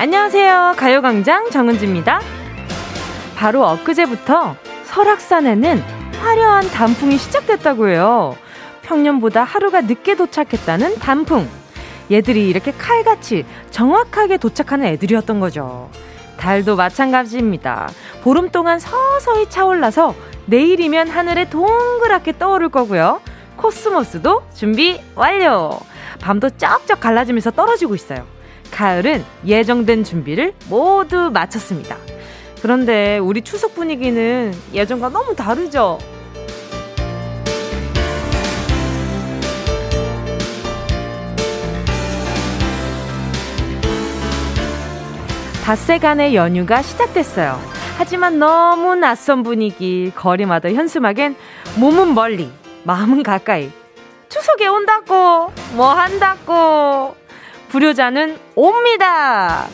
안녕하세요. 가요광장 정은지입니다. 바로 엊그제부터 설악산에는 화려한 단풍이 시작됐다고 해요. 평년보다 하루가 늦게 도착했다는 단풍. 얘들이 이렇게 칼같이 정확하게 도착하는 애들이었던 거죠. 달도 마찬가지입니다. 보름 동안 서서히 차올라서 내일이면 하늘에 동그랗게 떠오를 거고요. 코스모스도 준비 완료! 밤도 쩍쩍 갈라지면서 떨어지고 있어요. 가을은 예정된 준비를 모두 마쳤습니다. 그런데 우리 추석 분위기는 예전과 너무 다르죠? 닷새간의 연휴가 시작됐어요. 하지만 너무 낯선 분위기, 거리마다 현수막엔 몸은 멀리, 마음은 가까이. 추석에 온다고, 뭐 한다고. 불효자는 옵니다.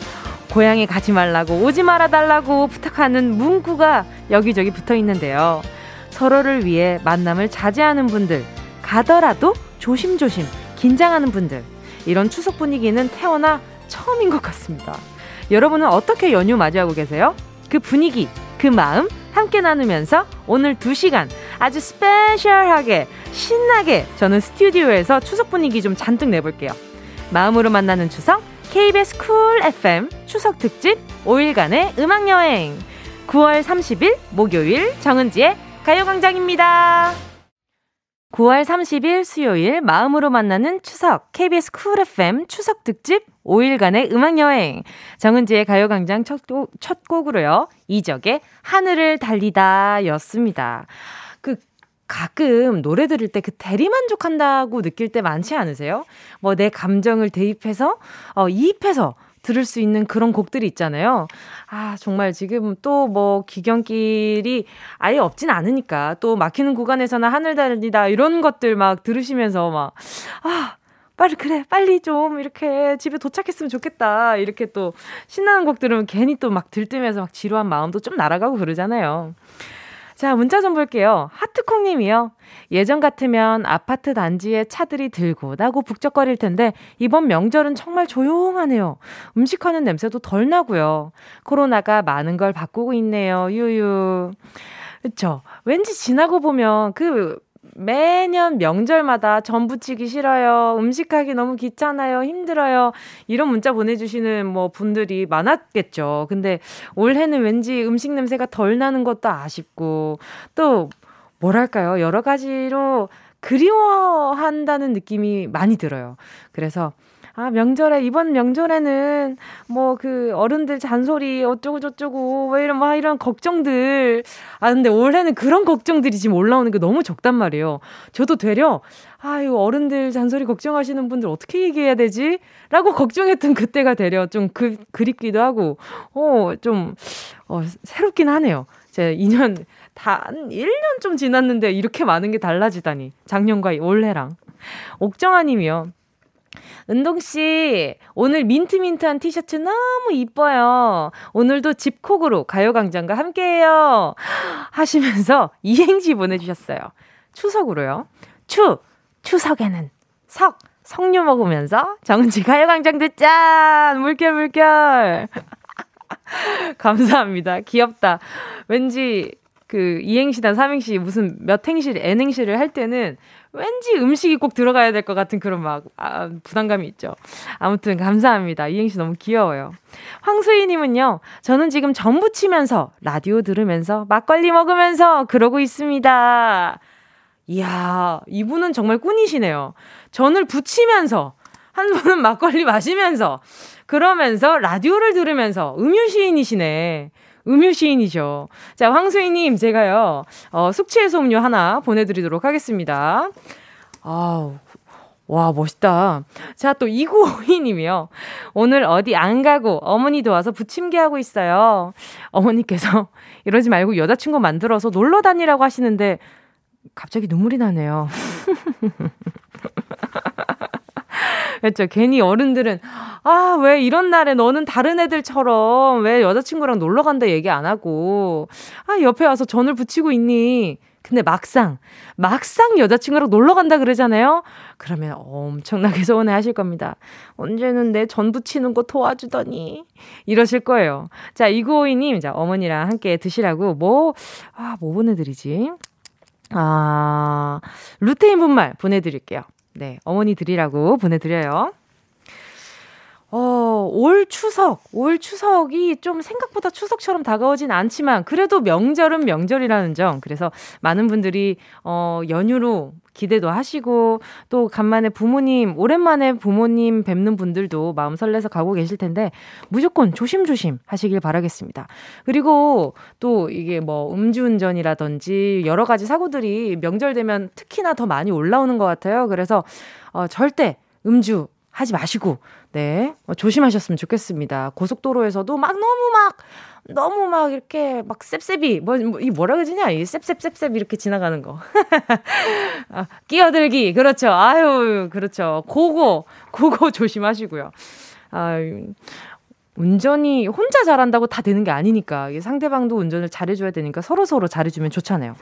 고향에 가지 말라고, 오지 말아 달라고 부탁하는 문구가 여기저기 붙어 있는데요. 서로를 위해 만남을 자제하는 분들, 가더라도 조심조심 긴장하는 분들, 이런 추석 분위기는 태어나 처음인 것 같습니다. 여러분은 어떻게 연휴 맞이하고 계세요? 그 분위기, 그 마음 함께 나누면서 오늘 2시간 아주 special하게 신나게 저는 스튜디오에서 추석 분위기 좀 잔뜩 내볼게요. 마음으로 만나는 추석 KBS 쿨 FM 추석 특집 5일간의 음악 여행. 9월 30일 목요일 정은지의 가요광장입니다. 9월 30일 수요일 마음으로 만나는 추석 KBS 쿨 FM 추석 특집 5일간의 음악 여행. 정은지의 가요광장 첫, 곡, 첫 곡으로요 이적의 하늘을 달리다 였습니다. 그 가끔 노래 들을 때 그 대리만족한다고 느낄 때 많지 않으세요? 뭐 내 감정을 대입해서 어 이입해서 들을 수 있는 그런 곡들이 있잖아요. 아, 정말 지금 또 뭐 기경길이 아예 없진 않으니까 또 막히는 구간에서는 하늘 달리다 이런 것들 막 들으시면서 막, 아, 빨리 그래 빨리 좀 이렇게 집에 도착했으면 좋겠다 이렇게 또 신나는 곡 들으면 괜히 또 막 들뜨면서 막 지루한 마음도 좀 날아가고 그러잖아요. 자, 문자 좀 볼게요. 하트콩 님이요. 예전 같으면 아파트 단지에 차들이 들고 나고 북적거릴 텐데 이번 명절은 정말 조용하네요. 음식하는 냄새도 덜 나고요. 코로나가 많은 걸 바꾸고 있네요. 유유. 그쵸. 왠지 지나고 보면 그 매년 명절마다 전 부치기 싫어요. 음식하기 너무 귀찮아요. 힘들어요. 이런 문자 보내주시는 뭐 분들이 많았겠죠. 근데 올해는 왠지 음식 냄새가 덜 나는 것도 아쉽고 또 뭐랄까요. 여러 가지로 그리워한다는 느낌이 많이 들어요. 그래서 아, 명절에, 이번 명절에는 뭐 그 어른들 잔소리 어쩌고저쩌고, 뭐 이런, 막 이런 걱정들. 아, 근데 올해는 그런 걱정들이 지금 올라오는 게 너무 적단 말이에요. 저도 되려, 아유, 어른들 잔소리 걱정하시는 분들 어떻게 얘기해야 되지? 라고 걱정했던 그때가 되려 좀 그, 그립기도 하고, 어, 좀, 어, 새롭긴 하네요. 제 2년, 다, 한 1년 좀 지났는데 이렇게 많은 게 달라지다니. 작년과 올해랑. 옥정아 님이요. 은동 씨, 오늘 민트민트한 티셔츠 너무 이뻐요. 오늘도 집콕으로 가요광장과 함께해요. 하시면서 이행시 보내주셨어요. 추석으로요. 추, 추석에는 석, 석류 먹으면서 정은지 가요광장 듣자! 물결, 물결! 감사합니다. 귀엽다. 왠지 그 이행시나 삼행시 무슨 몇 행시, n행시를 할 때는 왠지 음식이 꼭 들어가야 될 것 같은 그런 막 아, 부담감이 있죠. 아무튼 감사합니다. 이행시 너무 귀여워요. 황수희님은요. 저는 지금 전 부 치면서 라디오 들으면서 막걸리 먹으면서 그러고 있습니다. 이야 이분은 정말 꾼이시네요. 전을 부치면서 한 분은 막걸리 마시면서 그러면서 라디오를 들으면서 음유 시인이시네. 음유 시인이죠. 자, 황수희님, 제가요, 어, 숙취해소 음료 하나 보내드리도록 하겠습니다. 아우, 와, 멋있다. 자, 또 2952님이요. 오늘 어디 안 가고 어머니 도와서 부침개 하고 있어요. 어머니께서 이러지 말고 여자친구 만들어서 놀러 다니라고 하시는데 갑자기 눈물이 나네요. 그렇죠. 괜히 어른들은 아, 왜 이런 날에 너는 다른 애들처럼 왜 여자친구랑 놀러 간다 얘기 안 하고 아, 옆에 와서 전을 붙이고 있니? 근데 막상, 막상 여자친구랑 놀러 간다 그러잖아요? 그러면 엄청나게 서운해 하실 겁니다. 언제는 내 전 부치는 거 도와주더니. 이러실 거예요. 자, 이구호이님, 자, 어머니랑 함께 드시라고 뭐, 아, 뭐 보내드리지? 아, 루테인 분말 보내드릴게요. 네, 어머니 드리라고 보내드려요. 어, 올 추석, 올 추석이 좀 생각보다 추석처럼 다가오진 않지만 그래도 명절은 명절이라는 점. 그래서 많은 분들이 어, 연휴로 기대도 하시고 또 간만에 부모님, 오랜만에 부모님 뵙는 분들도 마음 설레서 가고 계실 텐데 무조건 조심조심 하시길 바라겠습니다. 그리고 또 이게 뭐 음주운전이라든지 여러 가지 사고들이 명절 되면 특히나 더 많이 올라오는 것 같아요. 그래서 어, 절대 음주 하지 마시고 네. 어, 조심하셨으면 좋겠습니다. 고속도로에서도 막 너무 막, 너무 막 이렇게 막 셉셉이, 뭐, 뭐이 뭐라 그러지냐? 이 셉셉셉셉 이렇게 지나가는 거. 아, 끼어들기. 그렇죠. 아유, 그렇죠. 고거, 고거 조심하시고요. 아유. 운전이 혼자 잘한다고 다 되는 게 아니니까 상대방도 운전을 잘해줘야 되니까 서로 서로 잘해주면 좋잖아요.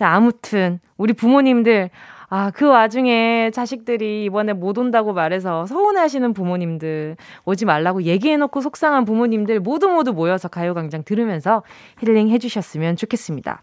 아무튼 우리 부모님들 아, 그 와중에 자식들이 이번에 못 온다고 말해서 서운해 하시는 부모님들, 오지 말라고 얘기해놓고 속상한 부모님들 모두 모두 모여서 가요광장 들으면서 힐링 해주셨으면 좋겠습니다.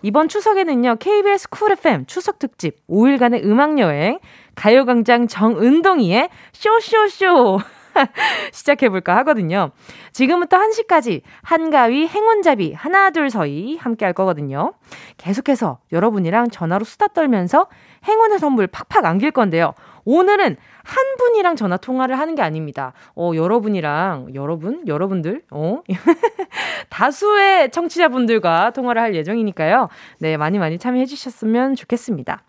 이번 추석에는요, KBS 쿨 FM 추석 특집 5일간의 음악여행, 가요광장 정은동이의 쇼쇼쇼. 시작해볼까 하거든요. 지금부터 1시까지 한가위 행운잡이 하나 둘 서이 함께 할 거거든요. 계속해서 여러분이랑 전화로 수다 떨면서 행운의 선물 팍팍 안길 건데요. 오늘은 한 분이랑 전화 통화를 하는 게 아닙니다. 어, 여러분이랑, 여러분? 여러분들? 어? 다수의 청취자분들과 통화를 할 예정이니까요. 네, 많이 많이 참여해 주셨으면 좋겠습니다.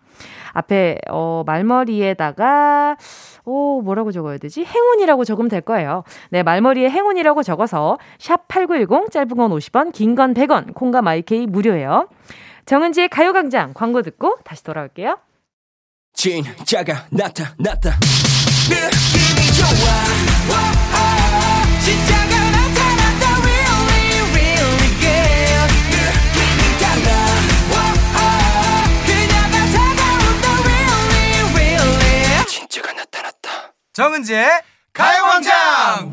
앞에, 어, 말머리에다가, 오, 뭐라고 적어야 되지? 행운이라고 적으면 될 거예요. 네, 말머리에 행운이라고 적어서, 샵 8910, 짧은 건 50원, 긴 건 100원, 콩과 마이케이 무료예요. 정은지의 가요광장 광고 듣고 다시 돌아올게요. 진짜가 나타났다 느낌이 좋아. 진짜가 나타났다. Really really good 느낌이 달라. 그녀가 다가온다. Really really 진짜가 나타났다. 정은지의 가요광장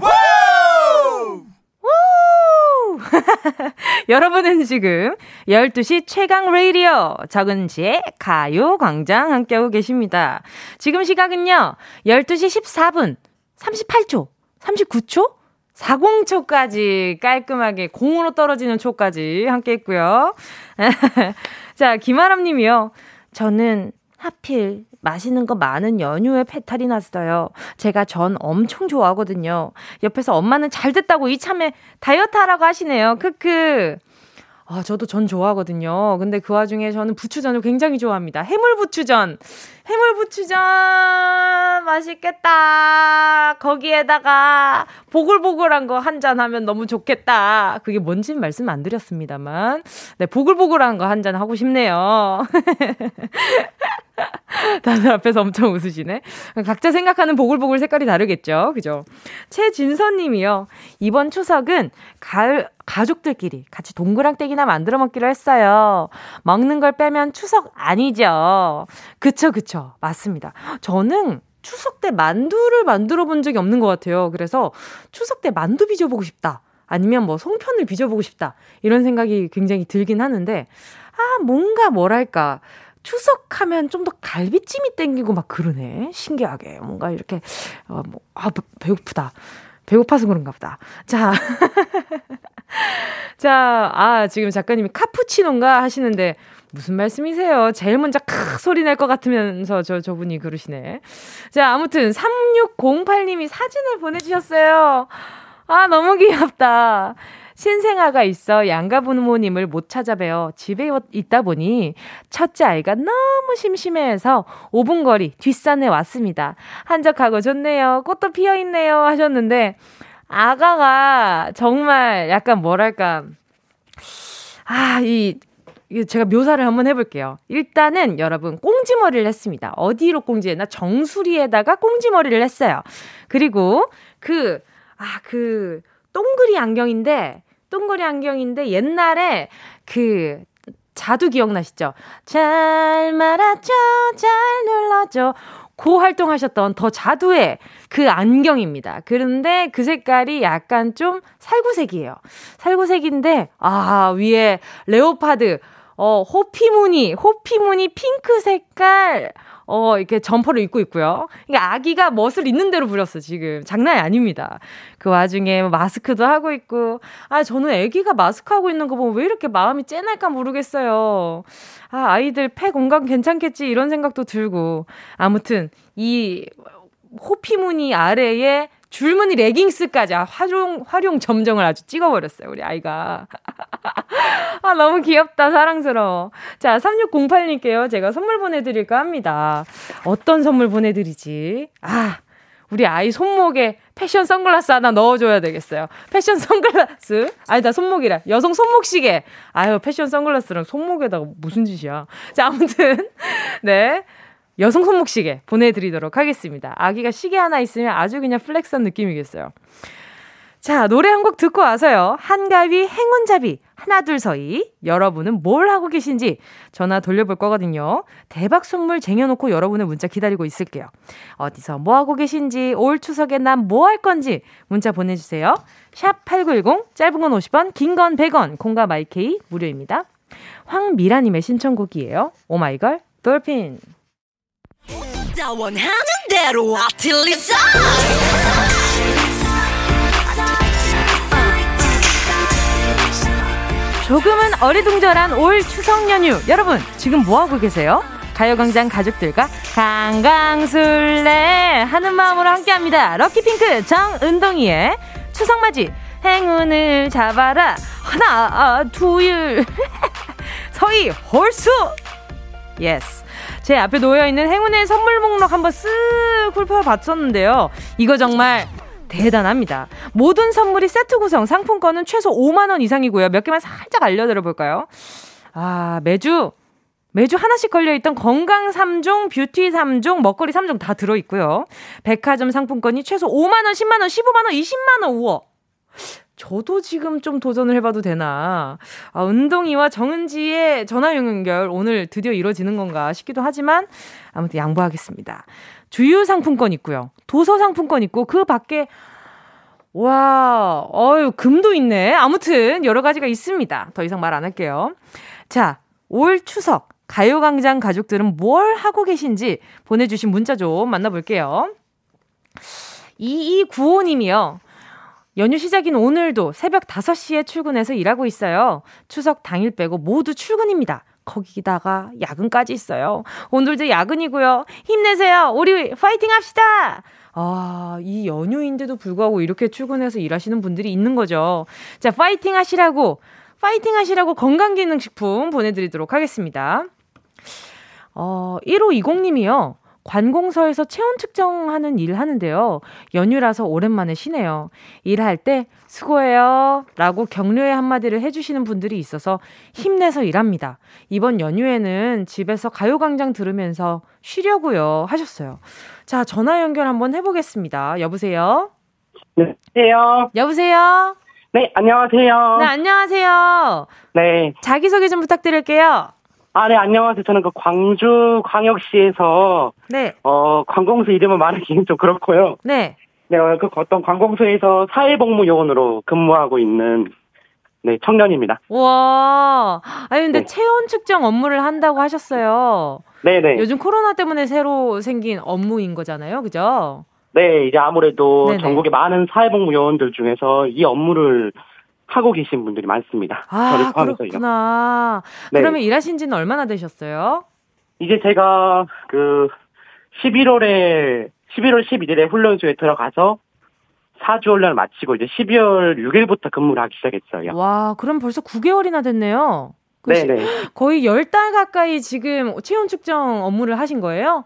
여러분은 지금 12시 최강 레이디오 적은지의 가요 광장 함께하고 계십니다. 지금 시각은요, 12시 14분 38초, 39초? 40초까지 깔끔하게 공으로 떨어지는 초까지 함께 했고요. 자, 김아람 님이요. 저는 하필 맛있는 거 많은 연휴에 배탈이 났어요. 제가 전 엄청 좋아하거든요. 옆에서 엄마는 잘 됐다고 이참에 다이어트 하라고 하시네요. 크크. 아, 저도 전 좋아하거든요. 근데 그 와중에 저는 부추전을 굉장히 좋아합니다. 해물 부추전. 해물 부추전 맛있겠다. 거기에다가 보글보글한 거 한 잔 하면 너무 좋겠다. 그게 뭔지는 말씀 안 드렸습니다만. 네, 보글보글한 거 한 잔 하고 싶네요. 다들 앞에서 엄청 웃으시네. 각자 생각하는 보글보글 색깔이 다르겠죠. 그죠? 최진선 님이요. 이번 추석은 가을, 가족들끼리 같이 동그랑땡이나 만들어 먹기로 했어요. 먹는 걸 빼면 추석 아니죠. 그쵸, 그쵸. 맞습니다. 저는 추석 때 만두를 만들어 본 적이 없는 것 같아요. 그래서 추석 때 만두 빚어보고 싶다. 아니면 뭐 송편을 빚어보고 싶다. 이런 생각이 굉장히 들긴 하는데, 아, 뭔가 뭐랄까. 추석하면 좀 더 갈비찜이 땡기고 막 그러네. 신기하게. 뭔가 이렇게, 어, 뭐, 아, 배고프다. 배고파서 그런가 보다. 자. 자, 아, 지금 작가님이 카푸치노인가 하시는데, 무슨 말씀이세요? 제일 먼저 크 소리 낼 것 같으면서 저, 저분이 그러시네. 자, 아무튼 3608님이 사진을 보내주셨어요. 아, 너무 귀엽다. 신생아가 있어 양가 부모님을 못 찾아뵈어 집에 있다 보니 첫째 아이가 너무 심심해해서 5분 거리 뒷산에 왔습니다. 한적하고 좋네요. 꽃도 피어 있네요. 하셨는데 아가가 정말 약간 뭐랄까 아, 이 제가 묘사를 한번 해볼게요. 일단은 여러분 꽁지머리를 했습니다. 어디로 꽁지했나? 정수리에다가 꽁지머리를 했어요. 그리고 그, 아, 그, 동그리 안경인데, 동그리 안경인데 옛날에 그 자두 기억나시죠? 잘 말았죠, 잘 눌렀죠. 고 활동하셨던 더 자두의 그 안경입니다. 그런데 그 색깔이 약간 좀 살구색이에요. 살구색인데, 아, 위에 leopard, 어, 호피무늬, 호피무늬 핑크 색깔, 어, 이렇게 점퍼를 입고 있고요. 그러니까 아기가 멋을 있는 대로 부렸어, 지금. 장난이 아닙니다. 그 와중에 마스크도 하고 있고. 아, 저는 아기가 마스크 하고 있는 거 보면 왜 이렇게 마음이 째날까 모르겠어요. 아, 아이들 폐 건강 괜찮겠지, 이런 생각도 들고. 아무튼, 이 호피무늬 아래에 줄무늬 레깅스까지 아, 활용 활용 점정을 아주 찍어버렸어요 우리 아이가 아 너무 귀엽다 사랑스러워 자 3608님께요 제가 선물 보내드릴까 합니다 어떤 선물 보내드리지 아 우리 아이 손목에 패션 선글라스 하나 넣어줘야 되겠어요. 패션 선글라스? 아니다, 손목이라. 여성 손목시계. 아유, 패션 선글라스랑 손목에다가 무슨 짓이야. 자, 아무튼. 네. 여성 손목시계 보내드리도록 하겠습니다. 아기가 시계 하나 있으면 아주 그냥 flex한 느낌이겠어요. 자, 노래 한 곡 듣고 와서요. 한가위 행운잡이 하나 둘 서이 여러분은 뭘 하고 계신지 전화 돌려볼 거거든요. 대박 선물 쟁여놓고 여러분의 문자 기다리고 있을게요. 어디서 뭐 하고 계신지 올 추석에 난 뭐 할 건지 문자 보내주세요. 샵 8910 짧은 건 50원 긴 건 100원 콩과 마이케이 무료입니다. 황미라님의 신청곡이에요. 오마이걸 돌핀 조금은 어리둥절한 올 추석 연휴. 여러분 지금 뭐하고 계세요? 가요광장 가족들과 강강술래 하는 마음으로 함께 합니다. lucky pink 정은동이의 추석맞이 행운을 잡아라. 하나 아, 둘 서이 홀수. yes 제 앞에 놓여있는 행운의 선물 목록 한번 쓱 훑어봤었는데요. 이거 정말 대단합니다. 모든 선물이 세트 구성, 상품권은 최소 5만원 이상이고요. 몇 개만 살짝 알려드려 볼까요? 아, 매주, 매주 하나씩 걸려있던 건강 3종, 뷰티 3종, 먹거리 3종 다 들어있고요. 백화점 상품권이 최소 5만원, 10만원, 15만원, 20만원, 우와. 저도 지금 좀 도전을 해봐도 되나. 아, 은동이와 정은지의 전화 연결 오늘 드디어 이루어지는 건가 싶기도 하지만 아무튼 양보하겠습니다. 주유 상품권 있고요. 도서 상품권 있고 그 밖에 와, 어유 금도 있네. 아무튼 여러 가지가 있습니다. 더 이상 말 안 할게요. 자, 올 추석 가요광장 가족들은 뭘 하고 계신지 보내주신 문자 좀 만나볼게요. 2295님이요. 연휴 시작인 오늘도 새벽 5시에 출근해서 일하고 있어요. 추석 당일 빼고 모두 출근입니다. 거기다가 야근까지 있어요. 오늘도 야근이고요. 힘내세요. 우리 파이팅 합시다. 아, 이 연휴인데도 불구하고 이렇게 출근해서 일하시는 분들이 있는 거죠. 자, 파이팅 하시라고, 파이팅 하시라고 건강기능식품 보내드리도록 하겠습니다. 어, 1520님이요. 관공서에서 체온 측정하는 일 하는데요. 연휴라서 오랜만에 쉬네요. 일할 때 수고해요. 라고 격려의 한마디를 해주시는 분들이 있어서 힘내서 일합니다. 이번 연휴에는 집에서 가요광장 들으면서 쉬려고요. 하셨어요. 자, 전화 연결 한번 해보겠습니다. 여보세요? 네, 여보세요? 여보세요? 네, 안녕하세요. 네, 안녕하세요. 네. 자기소개 좀 부탁드릴게요. 아, 네, 안녕하세요. 저는 그 광주 광역시에서 네. 어, 관공서 이름을 말하기는 좀 그렇고요. 네. 네, 그 어떤 관공서에서 사회복무 요원으로 근무하고 있는 네, 청년입니다. 와. 아니 근데 네. 체온 측정 업무를 한다고 하셨어요. 네, 네. 요즘 코로나 때문에 새로 생긴 업무인 거잖아요. 그죠? 네, 이제 아무래도 네네. 전국의 많은 사회복무 요원들 중에서 이 업무를 하고 계신 분들이 많습니다. 아, 그렇구나. 네. 그러면 일하신 지는 얼마나 되셨어요? 이제 제가 그 11월에 11월 11일에 훈련소에 들어가서 4주 훈련을 마치고 이제 12월 6일부터 근무를 하기 시작했어요. 와, 그럼 벌써 9개월이나 됐네요. 네 네. 거의 10달 가까이 지금 체온 측정 업무를 하신 거예요?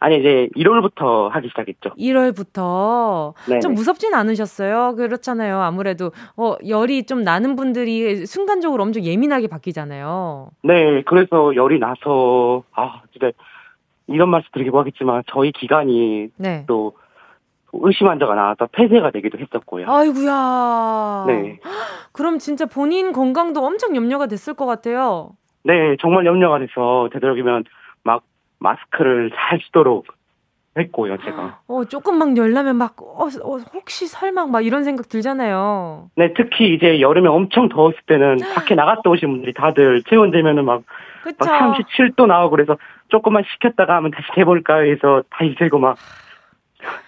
아니 이제 1월부터 하기 시작했죠. 1월부터 네네. 좀 무섭진 않으셨어요? 그렇잖아요. 아무래도 어 열이 좀 나는 분들이 순간적으로 엄청 예민하게 바뀌잖아요. 네, 그래서 열이 나서 아 진짜 이런 말씀 드리기 뭐하겠지만 저희 기간이 네. 또 의심 환자가 나와서 폐쇄가 되기도 했었고요. 아이구야. 네. 그럼 진짜 본인 건강도 엄청 염려가 됐을 것 같아요. 네, 정말 염려가 돼서 되도록이면 막 마스크를 잘 쓰도록 했고요, 제가. 어, 조금 막 열나면 막, 어, 어, 혹시 설마 막 이런 생각 들잖아요. 네, 특히 이제 여름에 엄청 더웠을 때는 밖에 나갔다 오신 분들이 다들 체온 되면은 막, 그쵸. 막 37도 나오고 그래서 조금만 식혔다가 하면 다시 재볼까 해서 다시 재고 막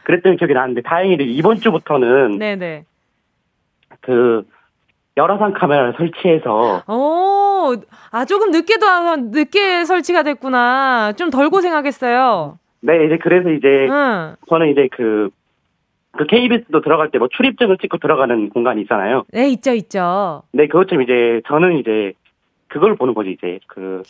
그랬던 기억이 나는데 다행히도 이번 주부터는 네네. 그 열화상 카메라를 설치해서 오, 아, 조금 늦게도, 아, 늦게 설치가 됐구나. 좀 덜 고생하겠어요. 네, 이제 그래서 이제 응. 저는 이제 그, 그 KBS도 들어갈 때 뭐 출입증을 찍고 들어가는 공간이 있잖아요. 네, 있죠, 있죠. 네, 그것처럼 이제 저는 이제 그걸 보는 거지, 이제 그.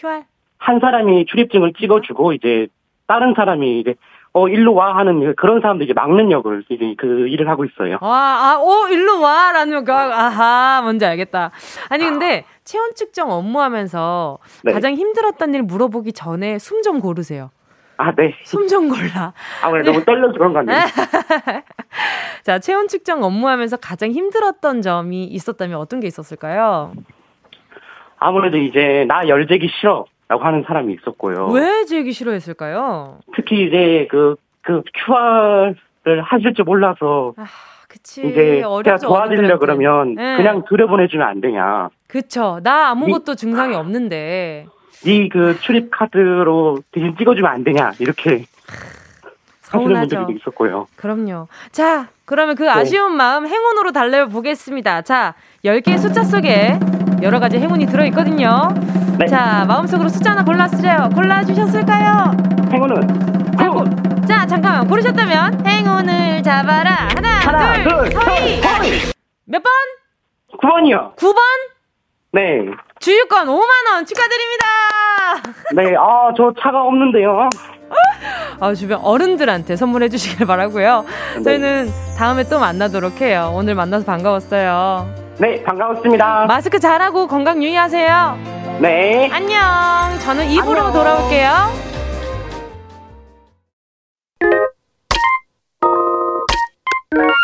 한 사람이 출입증을 찍어주고 이제 다른 사람이 이제 어, 일로 와 하는 그런 사람들 이제 막는 역을 이제 그 일을 하고 있어요. 와, 아, 오, 일로 와! 라는 거, 아하, 뭔지 알겠다. 아니, 근데, 체온 측정 업무하면서 네. 가장 힘들었던 일 물어보기 전에 숨 좀 고르세요. 아, 네. 숨 좀 골라. 아, 그래, 너무 떨려서 그런 거 같네요. 자, 체온 측정 업무하면서 가장 힘들었던 점이 있었다면 어떤 게 있었을까요? 아무래도 이제 나 열재기 싫어. 라고 하는 사람이 있었고요. 왜 재기 싫어했을까요? 특히 이제 그, 그 QR을 하실 줄 몰라서 아, 그치. 이제 제가 도와드리려. 그러면 네. 그냥 들여보내주면 안 되냐. 그쵸. 나 아무것도 증상이 없는데. 네그 출입 카드로 대신 찍어주면 안 되냐. 이렇게 서운하죠. 있었고요. 그럼요. 자, 그러면 네. 그 아쉬운 마음 행운으로 달래어 보겠습니다. 자, 10개의 숫자 속에 여러 가지 행운이 들어있거든요. 네. 자, 마음속으로 숫자 하나 골라주세요. 골라주셨을까요? 행운은 아이고. 자, 잠깐만. 고르셨다면 행운을 잡아라. 하나, 하나, 둘, 둘, 서희. 몇 번? 9번이요. 9번? 네. 주유권 5만원 축하드립니다. 네. 아, 저 차가 없는데요. 아, 주변 어른들한테 선물해 주시길 바라고요. 네. 저희는 다음에 또 만나도록 해요. 오늘 만나서 반가웠어요. 네, 반가웠습니다. 마스크 잘하고 건강 유의하세요. 네. 안녕. 저는 입으로 안녕. 돌아올게요.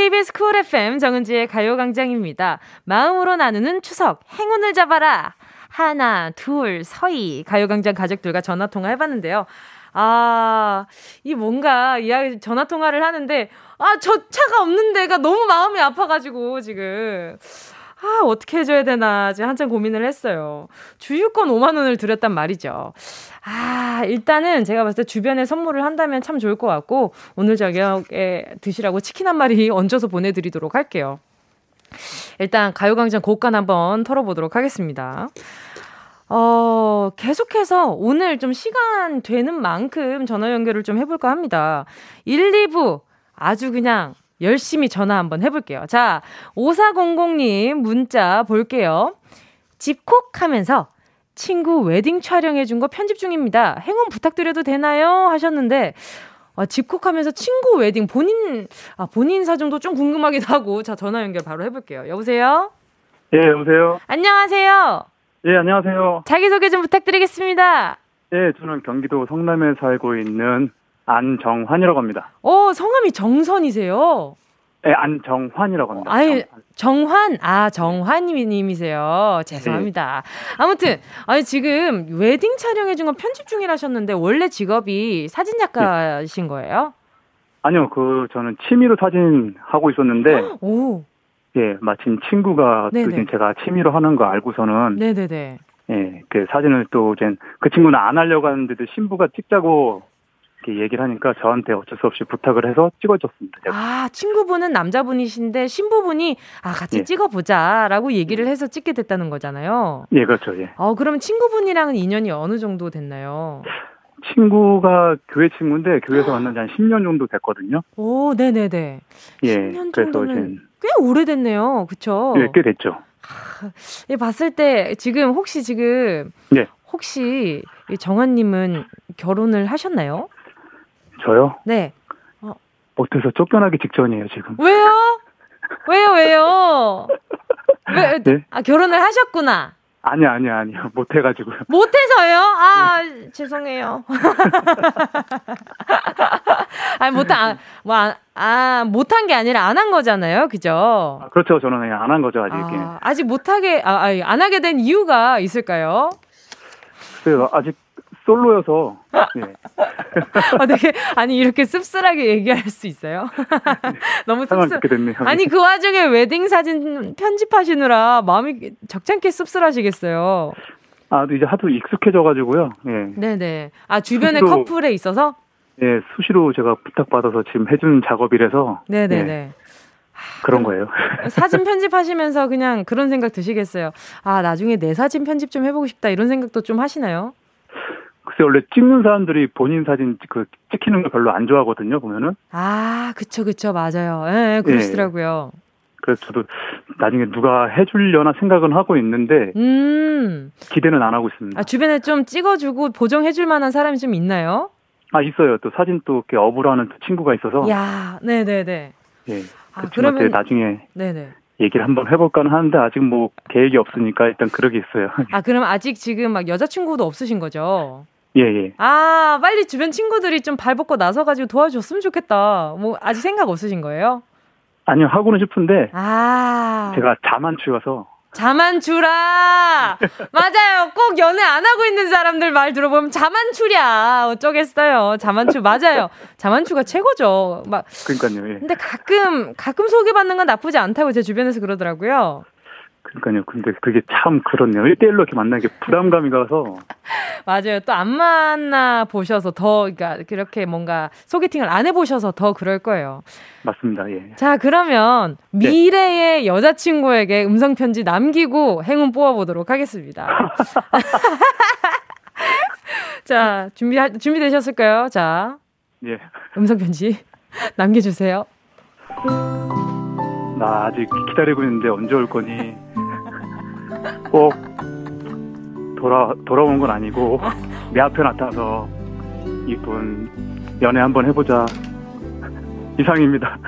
KBS 쿨 FM 정은지의 가요광장입니다. 마음으로 나누는 추석 행운을 잡아라. 하나, 둘, 서희 가요광장 가족들과 전화 통화 해봤는데요. 아, 이 뭔가 이야기 전화 통화를 하는데 아, 저 차가 없는 데가 너무 마음이 아파가지고 지금. 아, 어떻게 해줘야 되나, 지금 한참 고민을 했어요. 주유권 5만원을 드렸단 말이죠. 아, 일단은 제가 봤을 때 주변에 선물을 한다면 참 좋을 것 같고, 오늘 저녁에 드시라고 치킨 한 마리 얹어서 보내드리도록 할게요. 일단 가요광장 곡간 한번 털어보도록 하겠습니다. 어, 계속해서 오늘 좀 시간 되는 만큼 전화 연결을 좀 해볼까 합니다. 1, 2부 아주 그냥 열심히 전화 한번 해볼게요. 자, 5400님 문자 볼게요. 집콕 하면서 친구 웨딩 촬영해준 거 편집 중입니다. 행운 부탁드려도 되나요? 하셨는데, 아, 집콕 하면서 친구 웨딩 본인 아 본인 사정도 좀 궁금하기도 하고 자 전화 연결 바로 해볼게요. 여보세요. 예, 여보세요. 안녕하세요. 예, 안녕하세요. 자기 소개 좀 부탁드리겠습니다. 예, 저는 경기도 성남에 살고 있는 안정환이라고 합니다. 어 성함이 정선이세요. 예, 안정환이라고 합니다. 아예 정환. 정환 아 정환님이세요. 죄송합니다. 아무튼 아니 지금 웨딩 촬영해준 건 편집 중이라셨는데 원래 직업이 사진 작가신 거예요? 아니요, 그 저는 취미로 사진 하고 있었는데 오 예, 마침 친구가. 요즘 제가 취미로 하는 거 알고서는 네네네. 예, 그 사진을 또 이제 그 친구는 안 하려고 하는데도 신부가 찍자고 이렇게 얘기를 하니까 저한테 어쩔 수 없이 부탁을 해서 찍어줬습니다. 제가. 아, 친구분은 남자분이신데 신부분이 아, 같이 예. 찍어보자라고 얘기를 해서 찍게 됐다는 거잖아요. 예, 그렇죠. 예. 어, 그러면 친구분이랑은 인연이 어느 정도 됐나요? 친구가 교회 친구인데 교회에서 만난 지 한 10년 정도 됐거든요. 오, 네네네. 예, 10년 그래서 정도면 이제 꽤 오래됐네요. 그쵸? 예, 꽤 됐죠. 예, 봤을 때 지금 혹시 지금 예. 혹시 이 정환님은 결혼을 하셨나요? 저요? 네. 못해서 쫓겨나기 직전이에요, 지금. 왜요? 왜요, 왜요? 왜, 네? 아, 결혼을 하셨구나. 아니야, 아니야, 아니야. 못해가지고요. 못해서요? 아, 죄송해요. 아니, 못한, 아, 뭐, 아, 아, 못한 게 아니라 안 한 거잖아요. 그죠? 아, 그렇죠. 저는 그냥 안 한 거죠, 아직. 예. 아, 아직 못하게, 아, 아니, 안 하게 된 이유가 있을까요? 글쎄요, 아직 솔로여서. 예. 아, 되게, 아니, 이렇게 씁쓸하게 얘기할 수 있어요? 너무 씁쓸. 됐네요. 아니, 그 와중에 웨딩 사진 편집하시느라 마음이 적잖게 씁쓸하시겠어요. 아, 이제 하도 익숙해져가지고요. 예. 네네. 아, 주변에 수시로- 커플에 있어서? 예, 수시로 제가 부탁받아서 지금 해준 작업이라서. 네네네. 예, 그런 거예요. 사진 편집하시면서 그냥 그런 생각 드시겠어요. 아, 나중에 내 사진 편집 좀 해보고 싶다. 이런 생각도 좀 하시나요? 글쎄, 원래 찍는 사람들이 본인 사진 그 찍히는 걸 별로 안 좋아하거든요, 보면은. 아, 그쵸, 그쵸. 맞아요. 예, 예, 그러시더라고요. 그래서 저도 나중에 누가 해주려나 생각은 하고 있는데, 음. 기대는 안 하고 있습니다. 아, 주변에 좀 찍어주고 보정해줄 만한 사람이 좀 있나요? 아, 있어요. 또 사진 또 이렇게 업으로 하는 또 친구가 있어서. 야 네네네. 예. 아, 그 친구한테 그러면, 나중에 네네. 얘기를 한번 해볼까는 하는데 아직 뭐 계획이 없으니까 일단 그러게 있어요. 아, 그럼 아직 지금 막 여자친구도 없으신 거죠? 예, 예. 아, 빨리 주변 친구들이 좀 발벗고 나서가지고 도와줬으면 좋겠다. 뭐, 아직 생각 없으신 거예요? 아니요, 하고는 싶은데 아. 제가 자만추여서 자만추라! 맞아요. 꼭 연애 안 하고 있는 사람들 말 들어보면 자만추랴. 어쩌겠어요. 자만추, 맞아요. 자만추가 최고죠. 막, 그러니까요. 예. 근데 가끔, 가끔 소개받는 건 나쁘지 않다고 제 주변에서 그러더라고요. 그러니까요. 근데 그게 참 그렇네요. 1대1로 이렇게 만나는 게 부담감이 가서 맞아요. 또 안 만나 보셔서 더, 그러니까 그렇게 뭔가 소개팅을 안 해보셔서 더 그럴 거예요. 맞습니다. 예. 자, 그러면 네. 미래의 여자친구에게 음성편지 남기고 행운 뽑아보도록 하겠습니다. 자, 준비, 준비되셨을까요? 자, 예. 음성편지 남겨주세요. 나 아직 기다리고 있는데 언제 올 거니? 꼭 돌아 돌아오는 건 아니고 내 앞에 나타나서 이쁜 연애 한번 해보자. 이상입니다.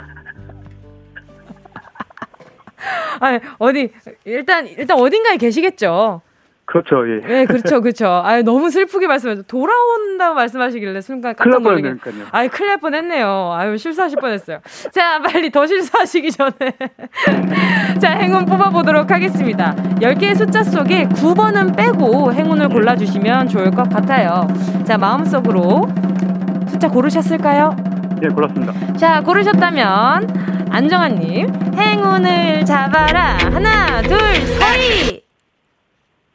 아 어디, 일단, 일단 어딘가에 계시겠죠? 그렇죠. 예. 네, 그렇죠, 그렇죠. 아 너무 슬프게 말씀하셨죠. 돌아온다고 말씀하시길래 순간 깜짝. 뻔했네요. 아유, 큰일 날 뻔했네요. 아유, 실수하실 뻔했어요. 자, 빨리 더 실수하시기 전에. 자, 행운 뽑아보도록 하겠습니다. 10개의 숫자 속에 9번은 빼고 행운을 골라주시면 좋을 것 같아요. 자, 마음속으로 숫자 고르셨을까요? 예, 골랐습니다. 자, 고르셨다면, 안정환님, 행운을 잡아라. 하나, 둘, 서희!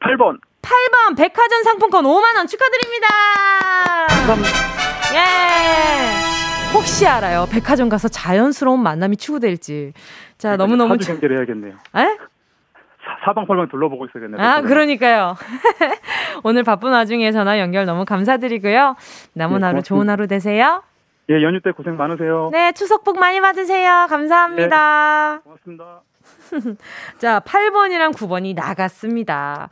8번. 8번 백화점 상품권 5만 원 축하드립니다! 감사합니다. 예! 혹시 알아요? 백화점 가서 자연스러운 만남이 추구될지. 자, 너무너무. 사주 경계를 해야겠네요. 에? 사- 사방팔방 둘러보고 있어야겠네요. 아, 그러니까요. 오늘 바쁜 와중에 전화 연결 너무 감사드리고요. 남은 네, 하루 고맙습니다. 좋은 하루 되세요. 예, 연휴 때 고생 많으세요. 네, 추석 복 많이 받으세요. 감사합니다. 고맙습니다. 자, 8번이랑 9번이 나갔습니다.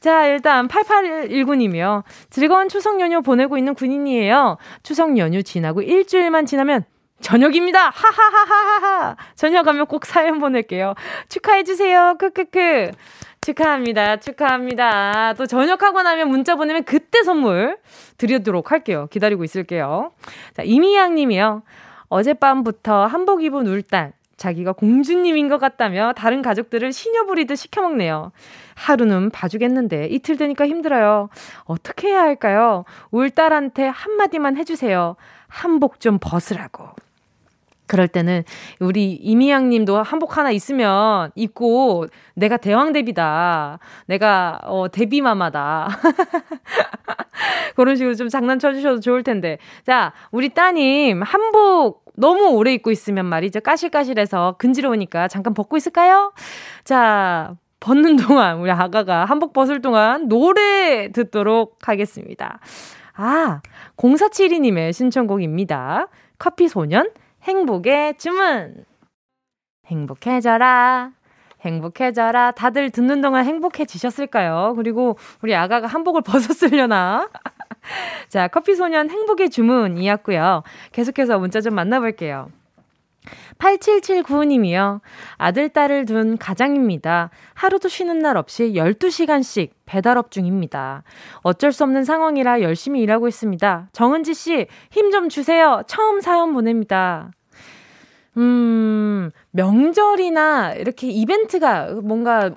자, 일단 8819님이요. 즐거운 추석 연휴 보내고 있는 군인이에요. 추석 연휴 지나고 일주일만 지나면 저녁입니다. 하하하하하. 저녁 하면 꼭 사연 보낼게요. 축하해 주세요. 크크크. 축하합니다. 축하합니다. 또 저녁하고 나면 문자 보내면 그때 선물 드리도록 할게요. 기다리고 있을게요. 자, 이미양 님이요. 어젯밤부터 한복 입은 울딸. 자기가 공주님인 것 같다며 다른 가족들을 시녀 부리듯 시켜먹네요. 하루는 봐주겠는데 이틀 되니까 힘들어요. 어떻게 해야 할까요? 울 딸한테 한마디만 해주세요. 한복 좀 벗으라고. 그럴 때는 우리 이미양 님도 한복 하나 있으면 입고 내가 대왕 대비다. 내가 어 대비 마마다. 그런 식으로 좀 장난쳐 주셔도 좋을 텐데. 자, 우리 따님 한복 너무 오래 입고 있으면 말이죠. 까실까실해서 근지러우니까 잠깐 벗고 있을까요? 자, 벗는 동안 우리 아가가 한복 벗을 동안 노래 듣도록 하겠습니다. 아, 0472님의 신청곡입니다. 커피 소년 행복의 주문. 행복해져라. 행복해져라. 다들 듣는 동안 행복해지셨을까요? 그리고 우리 아가가 한복을 벗었으려나? 자, 커피소년 행복의 주문이었고요. 계속해서 문자 좀 만나볼게요. 8779님이요. 아들, 딸을 둔 가장입니다. 하루도 쉬는 날 없이 12시간씩 배달업 중입니다. 어쩔 수 없는 상황이라 열심히 일하고 있습니다. 정은지 씨, 힘 좀 주세요. 처음 사연 보냅니다. 음, 명절이나 이렇게 이벤트가 뭔가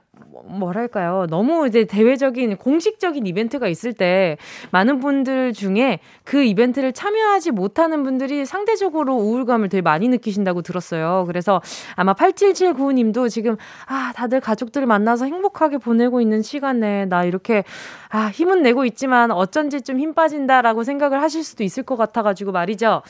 뭐랄까요. 너무 이제 대외적인 공식적인 이벤트가 있을 때 많은 분들 중에 그 이벤트를 참여하지 못하는 분들이 상대적으로 우울감을 되게 많이 느끼신다고 들었어요. 그래서 아마 8779님도 지금 아, 다들 가족들 만나서 행복하게 보내고 있는 시간에 나 이렇게 아, 힘은 내고 있지만 어쩐지 좀 힘 빠진다라고 생각을 하실 수도 있을 것 같아가지고 말이죠.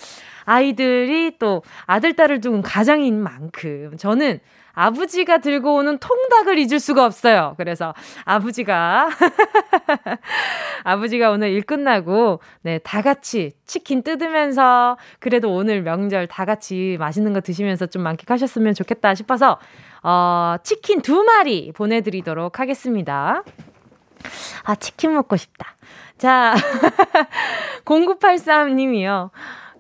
아이들이 또 아들, 딸을 둔 가장인 만큼 저는 아버지가 들고 오는 통닭을 잊을 수가 없어요. 그래서 아버지가 아버지가 오늘 일 끝나고 네, 다 같이 치킨 뜯으면서 그래도 오늘 명절 다 같이 맛있는 거 드시면서 좀 만끽하셨으면 좋겠다 싶어서 어, 치킨 두 마리 보내 드리도록 하겠습니다. 아, 치킨 먹고 싶다. 자, 0983 님이요.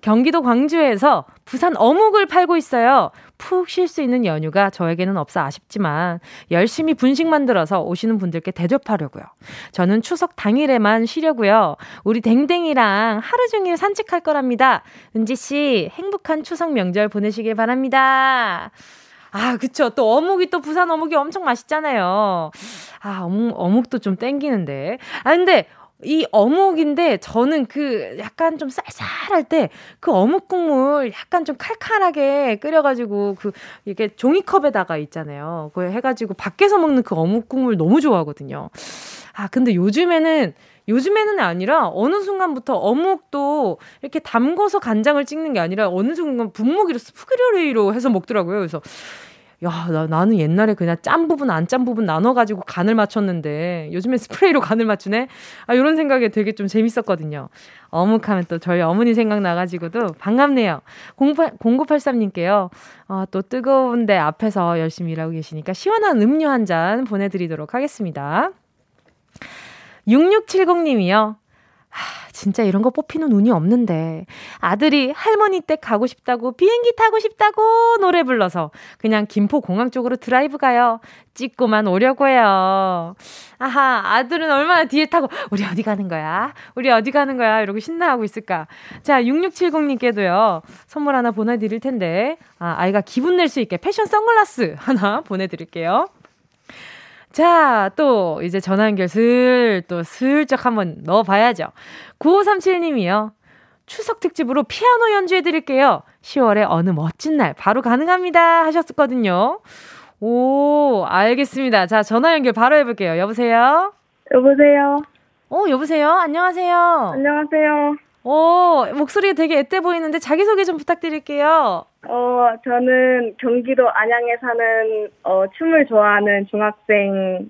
경기도 광주에서 부산 어묵을 팔고 있어요. 푹 쉴 수 있는 연휴가 저에게는 없어 아쉽지만 열심히 분식 만들어서 오시는 분들께 대접하려고요. 저는 추석 당일에만 쉬려고요. 우리 댕댕이랑 하루 종일 산책할 거랍니다. 은지 씨 행복한 추석 명절 보내시길 바랍니다. 아, 그쵸. 또 어묵이 또 부산 어묵이 엄청 맛있잖아요. 아, 어묵, 어묵도 좀 땡기는데. 아, 근데 이 어묵인데 저는 그 약간 좀 쌀쌀할 때 그 어묵 국물 약간 좀 칼칼하게 끓여가지고 그 이게 종이컵에다가 있잖아요. 그거 해가지고 밖에서 먹는 그 어묵 국물 너무 좋아하거든요. 아 근데 요즘에는 요즘에는 아니라 어느 순간부터 어묵도 이렇게 담궈서 간장을 찍는 게 아니라 어느 순간 분무기로 스프레이로 해서 먹더라고요. 그래서 야, 나, 나는 옛날에 그냥 짠 부분, 안 짠 부분 나눠가지고 간을 맞췄는데, 요즘에 스프레이로 간을 맞추네? 아, 이런 생각에 되게 좀 재밌었거든요. 어묵 하면 또 저희 어머니 생각나가지고도 반갑네요. 08, 0983님께요. 아, 또 뜨거운데 앞에서 열심히 일하고 계시니까 시원한 음료 한 잔 보내드리도록 하겠습니다. 6670님이요. 하, 진짜 이런 거 뽑히는 운이 없는데 아들이 할머니 댁 가고 싶다고 비행기 타고 싶다고 노래 불러서 그냥 김포 공항 쪽으로 드라이브 가요. 찍고만 오려고요. 아하 아들은 얼마나 뒤에 타고 우리 어디 가는 거야? 우리 어디 가는 거야? 이러고 신나하고 있을까? 자 6670님께도요 선물 하나 보내 드릴 텐데 아, 아이가 기분 낼 수 있게 패션 선글라스 하나 보내 드릴게요. 자, 또 이제 전화 연결 슬, 또 슬쩍 한번 넣어봐야죠. 9537님이요. 추석 특집으로 피아노 연주해드릴게요. 10월에 어느 멋진 날 바로 가능합니다. 하셨었거든요. 오, 알겠습니다. 자, 전화 연결 바로 해볼게요. 여보세요? 여보세요? 어, 여보세요? 안녕하세요? 안녕하세요. 오, 목소리가 되게 앳돼 보이는데 자기소개 좀 부탁드릴게요. 어, 저는 경기도 안양에 사는, 어, 춤을 좋아하는 중학생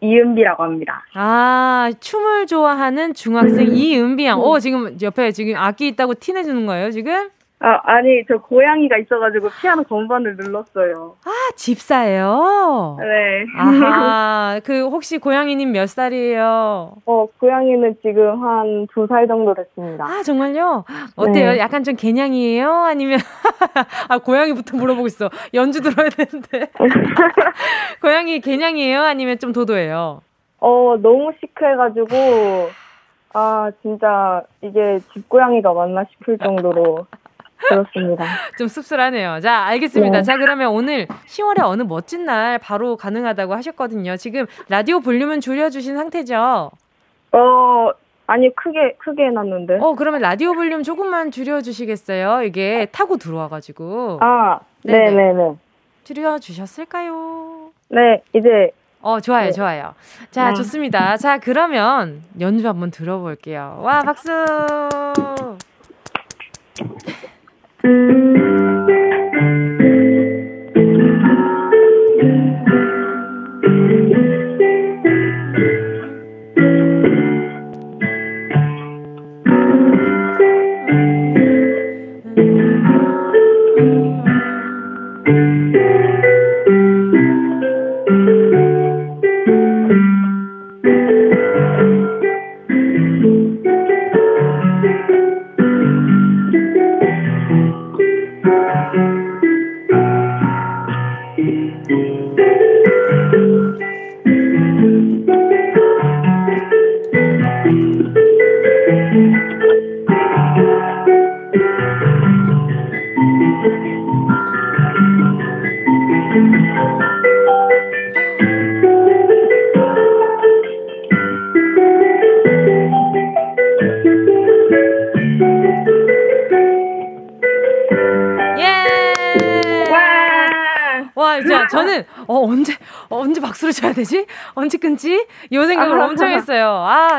이은비라고 합니다. 아, 춤을 좋아하는 중학생 이은비 양. 오, 지금 옆에 지금 악기 있다고 티내주는 거예요, 지금? 아, 아니, 저 고양이가 있어가지고 피아노 건반을 눌렀어요. 아, 집사예요? 네. 아하, 그, 혹시 고양이님 몇 살이에요? 어, 고양이는 지금 한 두 살 정도 됐습니다. 아, 정말요? 어때요? 네. 약간 좀 개냥이에요? 아니면, 아, 고양이부터 물어보고 있어. 연주 들어야 되는데. 고양이 개냥이에요? 아니면 좀 도도해요? 어, 너무 시크해가지고, 아, 진짜 이게 집고양이가 맞나 싶을 정도로 그렇습니다. 좀 씁쓸하네요. 자, 알겠습니다. 네. 자, 그러면 오늘 10월에 어느 멋진 날 바로 가능하다고 하셨거든요. 지금 라디오 볼륨은 줄여주신 상태죠? 어, 아니, 크게, 크게 해놨는데. 어, 그러면 라디오 볼륨 조금만 줄여주시겠어요? 이게 타고 들어와가지고. 아, 네네. 네네네. 줄여주셨을까요? 네, 이제 어, 좋아요, 네. 좋아요. 자, 네. 좋습니다. 자, 그러면 연주 한번 들어볼게요. 와, 박수! Mm-hmm.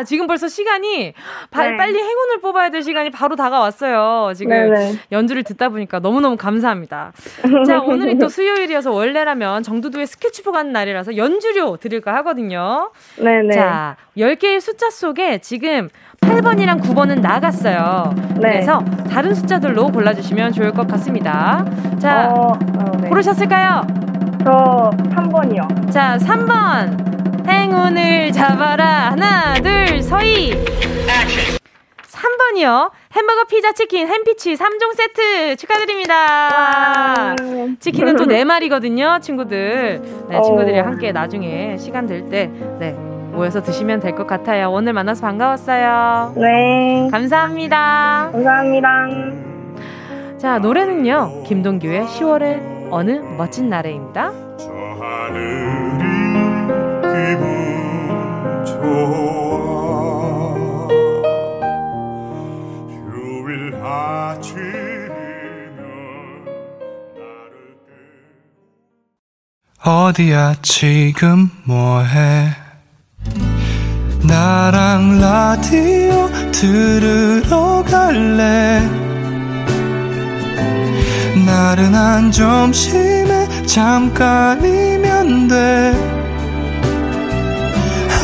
지금 벌써 시간이, 발, 네. 빨리 행운을 뽑아야 될 시간이 바로 다가왔어요. 지금 네네. 연주를 듣다 보니까 너무너무 감사합니다. 자, 오늘이 또 수요일이어서 원래라면 정두두의 스케치북 하는 날이라서 연주료 드릴까 하거든요. 네네. 자, 10개의 숫자 속에 지금 8번이랑 9번은 나갔어요. 네. 그래서 다른 숫자들로 골라주시면 좋을 것 같습니다. 자, 어, 어, 네. 고르셨을까요? 저 3번이요. 자, 3번. 행운을 잡아라. 하나, 둘, 서희. 3번이요. 햄버거, 피자, 치킨, 햄피치 3종 세트 축하드립니다. 와. 치킨은 또 4마리거든요, 친구들. 네, 친구들이랑 어. 함께 나중에 시간 될 때, 네, 모여서 드시면 될 것 같아요. 오늘 만나서 반가웠어요. 네. 감사합니다. 감사합니다. 자, 노래는요. 김동규의 10월의 어느 멋진 날에입니다. 기분 좋아. 어디야 지금 뭐해? 나랑 라디오 들으러 갈래? 나른한 점심에 잠깐이면 돼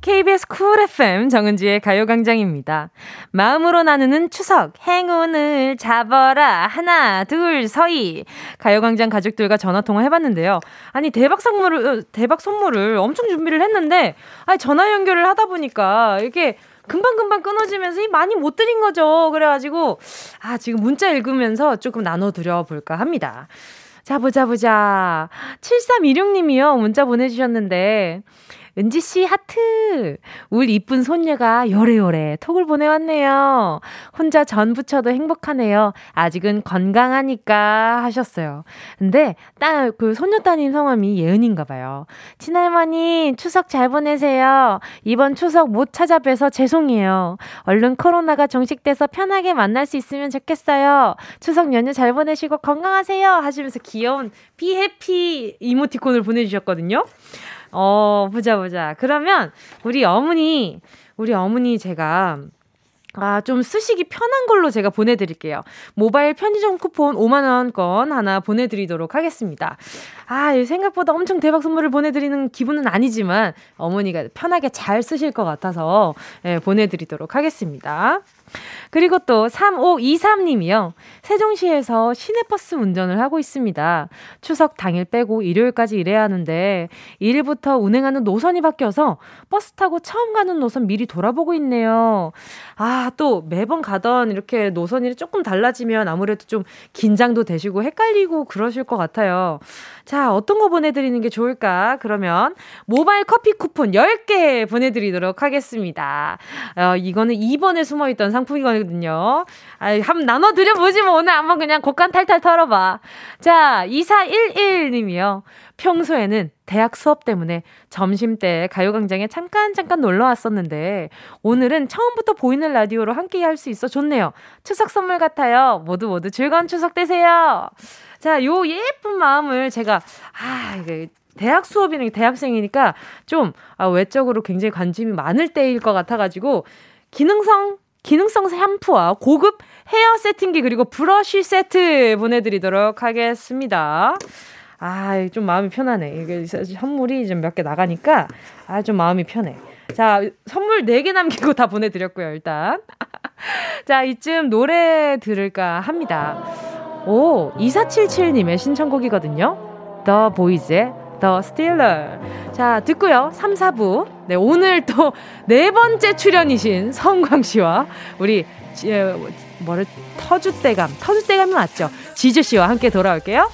KBS 쿨 FM 정은지의 가요광장입니다. 마음으로 나누는 추석 행운을 잡아라 하나 둘 서희 가요광장 가족들과 전화통화 해봤는데요. 아니 대박 선물을 어, 대박 선물을 엄청 준비를 했는데 아니 전화 연결을 하다 보니까 이게 금방금방 끊어지면서 많이 못 드린 거죠. 그래가지고 아 지금 문자 읽으면서 조금 나눠드려 볼까 합니다. 자 보자 보자 7316님이요 문자 보내주셨는데 은지 씨 하트! 울 이쁜 손녀가 요래요래 톡을 보내왔네요. 혼자 전 부쳐도 행복하네요. 아직은 건강하니까 하셨어요. 근데 딸, 그 손녀 따님 성함이 예은인가 봐요. 친할머니, 추석 잘 보내세요. 이번 추석 못 찾아뵈서 죄송해요. 얼른 코로나가 종식돼서 편하게 만날 수 있으면 좋겠어요. 추석 연휴 잘 보내시고 건강하세요. 하시면서 귀여운 비해피 이모티콘을 보내주셨거든요. 어, 보자, 보자. 그러면 우리 어머니, 우리 어머니 제가 아, 좀 쓰시기 편한 걸로 제가 보내드릴게요. 모바일 편의점 쿠폰 5만원권 하나 보내드리도록 하겠습니다. 아, 생각보다 엄청 대박 선물을 보내드리는 기분은 아니지만 어머니가 편하게 잘 쓰실 것 같아서 예, 보내드리도록 하겠습니다. 그리고 또 3523님이요. 세종시에서 시내버스 운전을 하고 있습니다. 추석 당일 빼고 일요일까지 일해야 하는데 1일부터 운행하는 노선이 바뀌어서 버스 타고 처음 가는 노선 미리 돌아보고 있네요. 아, 또 매번 가던 이렇게 노선이 조금 달라지면 아무래도 좀 긴장도 되시고 헷갈리고 그러실 것 같아요. 자, 어떤 거 보내드리는 게 좋을까? 그러면 모바일 커피 쿠폰 10개 보내드리도록 하겠습니다. 어, 이거는 2번에 숨어있던 상 품이거든요. 아, 한번 나눠드려보지 뭐. 오늘 한번 그냥 곡간 탈탈 털어봐. 자, 2411님이요. 평소에는 대학 수업 때문에 점심 때 가요광장에 잠깐 잠깐 놀러 왔었는데 오늘은 처음부터 보이는 라디오로 함께 할 수 있어 좋네요. 추석 선물 같아요. 모두 모두 즐거운 추석 되세요. 자, 요 예쁜 마음을 제가, 아, 이게 대학 수업이니 대학생이니까 좀 아, 외적으로 굉장히 관심이 많을 때일 것 같아가지고 기능성 기능성 샴푸와 고급 헤어 세팅기 그리고 브러쉬 세트 보내드리도록 하겠습니다. 아, 좀 마음이 편하네. 이게 선물이 좀 몇 개 나가니까 아, 좀 마음이 편해. 자, 선물 4개 남기고 다 보내드렸고요, 일단. 자, 이쯤 노래 들을까 합니다. 오, 2477님의 신청곡이거든요. The Boys의 The Stealer. 자, 듣고요. 3, 4부. 네, 오늘 또 네 번째 출연이신 성광 씨와 우리, 에, 뭐를, 터줏대감. 터줏대감이 맞죠? 지주 씨와 함께 돌아올게요.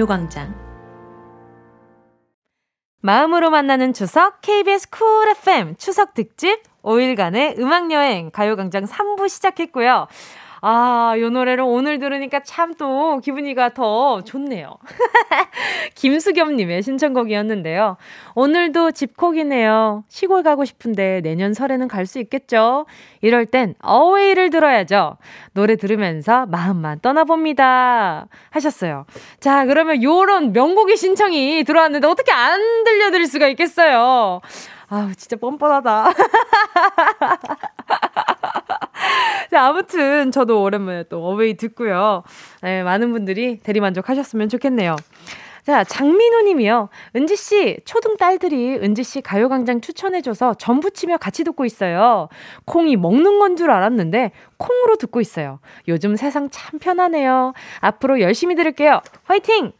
가요광장. 마음으로 만나는 추석 KBS 쿨 FM 추석 특집 5일간의 음악여행 가요광장 3부 시작했고요. 아, 요 노래를 오늘 들으니까 참 또 기분이가 더 좋네요. 김수겸님의 신청곡이었는데요. 오늘도 집콕이네요. 시골 가고 싶은데 내년 설에는 갈 수 있겠죠? 이럴 땐 어웨이를 들어야죠. 노래 들으면서 마음만 떠나봅니다. 하셨어요. 자, 그러면 요런 명곡의 신청이 들어왔는데 어떻게 안 들려드릴 수가 있겠어요? 아우, 진짜 뻔뻔하다. 자, 아무튼 저도 오랜만에 또 어웨이 듣고요. 네, 많은 분들이 대리만족하셨으면 좋겠네요. 자, 장민우 님이요. 은지 씨, 초등 딸들이 은지 씨 가요광장 추천해 줘서 전부 치며 같이 듣고 있어요. 콩이 먹는 건 줄 알았는데, 콩으로 듣고 있어요. 요즘 세상 참 편하네요. 앞으로 열심히 들을게요. 화이팅!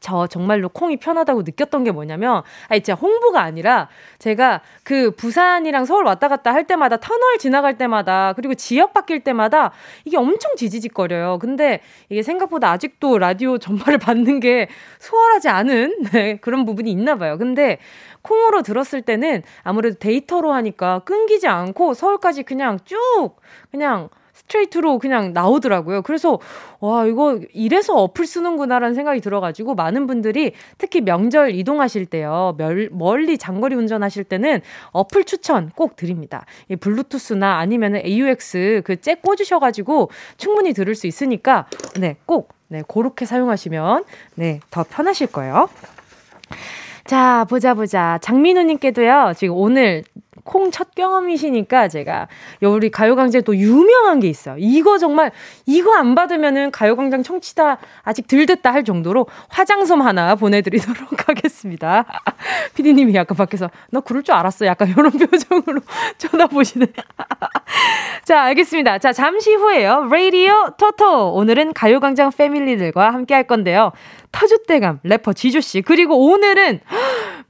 저 정말로 콩이 편하다고 느꼈던 게 뭐냐면, 아니, 진짜 홍보가 아니라, 제가 그 부산이랑 서울 왔다 갔다 할 때마다 터널 지나갈 때마다, 그리고 지역 바뀔 때마다 이게 엄청 지지직거려요. 근데 이게 생각보다 아직도 라디오 전파를 받는 게 수월하지 않은 네, 그런 부분이 있나 봐요. 근데 콩으로 들었을 때는 아무래도 데이터로 하니까 끊기지 않고 서울까지 그냥 쭉, 그냥 스트레이트로 그냥 나오더라고요. 그래서 와 이거 이래서 어플 쓰는구나라는 생각이 들어가지고 많은 분들이 특히 명절 이동하실 때요 멀, 멀리 장거리 운전하실 때는 어플 추천 꼭 드립니다. 이 블루투스나 아니면은 AUX 그 잭 꽂으셔가지고 충분히 들을 수 있으니까 네꼭 네, 그렇게 사용하시면 네, 더 편하실 거예요. 자, 보자, 보자. 장민우님께도요, 지금 오늘 콩 첫 경험이시니까 제가 요 우리 가요광장에 또 유명한 게 있어요. 이거 정말 이거 안 받으면은 가요광장 청취자 아직 들 됐다 할 정도로 화장솜 하나 보내드리도록 하겠습니다. 피디님이 약간 밖에서 너 그럴 줄 알았어. 약간 이런 표정으로 쳐다보시네. 자, 알겠습니다. 자, 잠시 후에요. 라디오 토토. 오늘은 가요광장 패밀리들과 함께 할 건데요. 터줏대감 래퍼 지조 씨 그리고 오늘은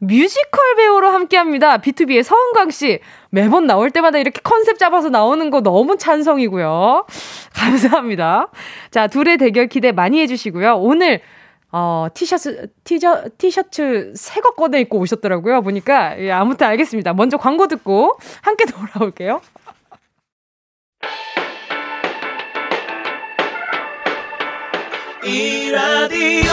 뮤지컬 배우로 함께합니다. BTOB의 서은광 씨 매번 나올 때마다 이렇게 컨셉 잡아서 나오는 거 너무 찬성이고요. 감사합니다. 자 둘의 대결 기대 많이 해주시고요. 오늘 어, 티셔츠, 티저, 티셔츠 새 거 꺼내 입고 오셨더라고요. 보니까. 예, 아무튼 알겠습니다. 먼저 광고 듣고 함께 돌아올게요. 이 라디오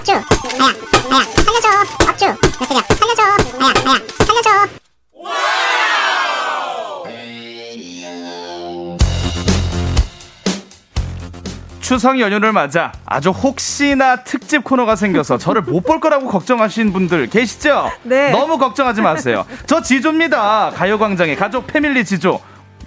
박주 아야 아야 살려줘 박주 몇 대냐 살려줘 아야 아야 살려줘 추석 연휴를 맞아 아주 혹시나 특집 코너가 생겨서 저를 못 볼 거라고 걱정하신 분들 계시죠? 네. 너무 걱정하지 마세요. 저 지조입니다. 가요광장의 가족 패밀리 지조.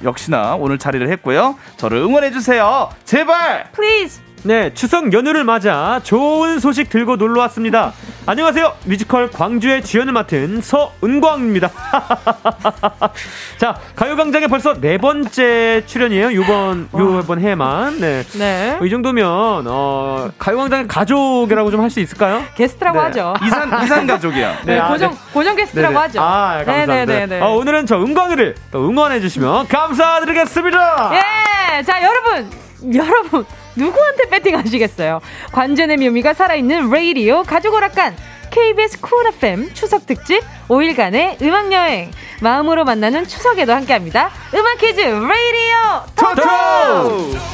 역시나 오늘 자리를 했고요. 저를 응원해주세요. 제발! Please! 네, 추석 연휴를 맞아 좋은 소식 들고 놀러 왔습니다. 안녕하세요. 뮤지컬 광주의 주연을 맡은 서은광입니다. 자, 가요광장에 벌써 네 번째 출연이에요. 요번, 요번 해만. 네. 네. 이 정도면, 어, 가요광장의 가족이라고 좀 할 수 있을까요? 게스트라고 네. 하죠. 이산, 이산 가족이야. 네, 아, 고정, 네. 고정 게스트라고 네네. 하죠. 아, 감사합니다. 네네네네. 어, 오늘은 저 은광이를 또 응원해주시면 감사드리겠습니다. 예! 자, 여러분! 여러분! 누구한테 배팅 하시겠어요? 관전의 묘미가 살아있는 레이디오 가족 오락관 KBS 쿨 FM 추석 특집 5일간의 음악 여행 마음으로 만나는 추석에도 함께합니다. 음악 퀴즈 레이디오 토토!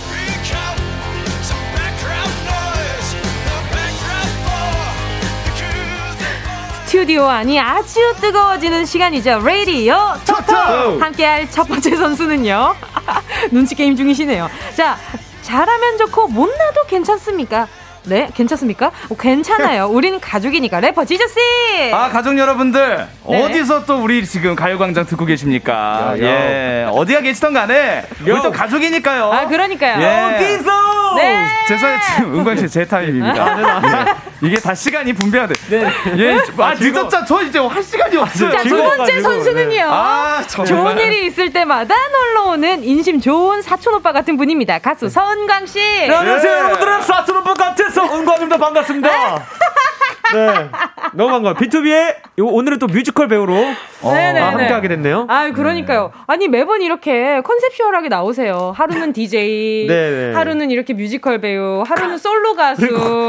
스튜디오 안이 아주 뜨거워지는 시간이죠. 레이디오 토토! 함께할 첫 번째 선수는요. 눈치 게임 중이시네요. 자, 잘하면 좋고 못나도 괜찮습니까? 네, 괜찮습니까? 어, 괜찮아요. 우린 가족이니까. 래퍼 지조 씨! 아 가족 여러분들 네. 어디서 또 우리 지금 가요광장 듣고 계십니까? 야, 야. 예 어디가 계시던 간에 우리 또 가족이니까요. 아, 그러니까요. 예. 어디서? 네. 죄송해요 지금 은광 씨 제 타임입니다. 예. 이게 다 시간이 분배가 돼. 네. 예, 아 즐거워. 늦었자 저 이제 할 시간이 없어요. 자, 두 번째 선수는요. 아, 정말. 좋은 일이 있을 때마다 놀러 오는 인심 좋은 사촌 오빠 같은 분입니다. 가수 서은광 씨. 네, 안녕하세요, 예. 여러분들은 사촌 오빠 같아서 은광입니다. 반갑습니다. 네. 너무 반가워요. BTOB의 오늘은 또 뮤지컬 배우로 어. 아, 함께하게 됐네요. 아, 그러니까요. 아니 매번 이렇게 conceptual하게 나오세요. 하루는 DJ, 네네. 하루는 이렇게 뮤지컬 배우, 하루는 솔로 가수.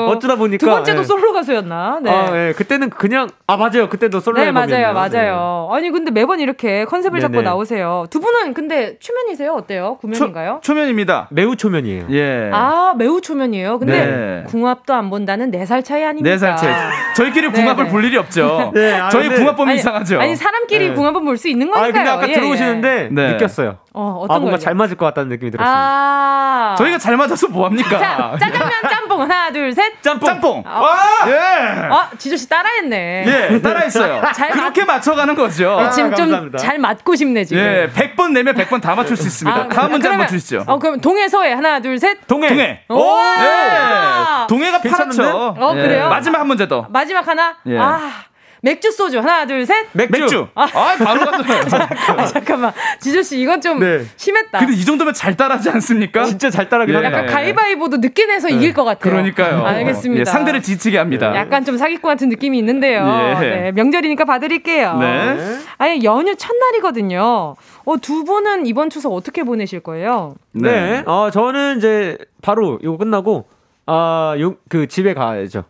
어쩌다 보니까, 두 번째도 예. 솔로 가수였나? 네. 아, 예. 그때는 그냥 아 맞아요. 그때도 솔로 네, 맞아요. 맞아요. 아니, 근데 매번 이렇게 컨셉을 잡고 네네. 나오세요. 두 분은 근데 초면이세요? 어때요? 구면인가요? 초면입니다. 네. 매우 초면이에요. 예. 아, 매우 초면이에요. 근데 네. 궁합도 안 본다는 네살 차이 아닙니까? 네살 차이. 저희끼리 네, 궁합을 네. 볼 일이 없죠. 네, 아, 저희 근데- 궁합법이 아니, 이상하죠. 아니, 사람끼리 네. 궁합은 볼수 있는 아 거니까요. 근데 아까 예, 들어오시는데 네. 느꼈어요. 어, 아 어떤 뭔가? 잘 맞을 것 같다는 느낌이 들었어요. 아. 저희가 잘 맞아서 뭐 합니까? 자, 짜장면 짬뽕 하나, 둘, 셋. 짬뽕. 짬뽕. 아. 와! 예. 어, 지조 씨 따라했네. 예, 따라했어요. 잘 그렇게 맞춰가는 거죠. 아, 지금 좀. 잘 맞고 싶네 지금. 예, 100번 내면 100번 다 맞출 수 있습니다. 아, 다음 문제 그러면- 한번 주시죠. 어, 그럼 동해서해 하나, 둘, 셋. 동해. 동해. 오! 예. 동해가 괜찮은데? 파랗죠. 어, 예. 그래요? 마지막 한 문제 더. 마지막 하나. 예. 아, 맥주 소주 하나, 둘, 셋. 맥주. 맥주. 아, 바로 갔어요. 아, 잠깐만. 지조 씨 이건 좀 네. 심했다. 근데 이 정도면 잘 따라하지 않습니까? 진짜 잘 따라하긴 예. 하네. 약간 가위바위보도 늦게 내서 이길 것 같아요. 그러니까요. 알겠습니다. 예, 상대를 지치게 합니다. 약간 좀 사기꾼 같은 느낌이 있는데요. 예. 네, 명절이니까 봐드릴게요. 네. 아니 연휴 첫날이거든요. 어, 두 분은 이번 추석 어떻게 보내실 거예요? 네. 어, 저는 이제 바로 이거 끝나고 아, 요, 그 집에 가야죠.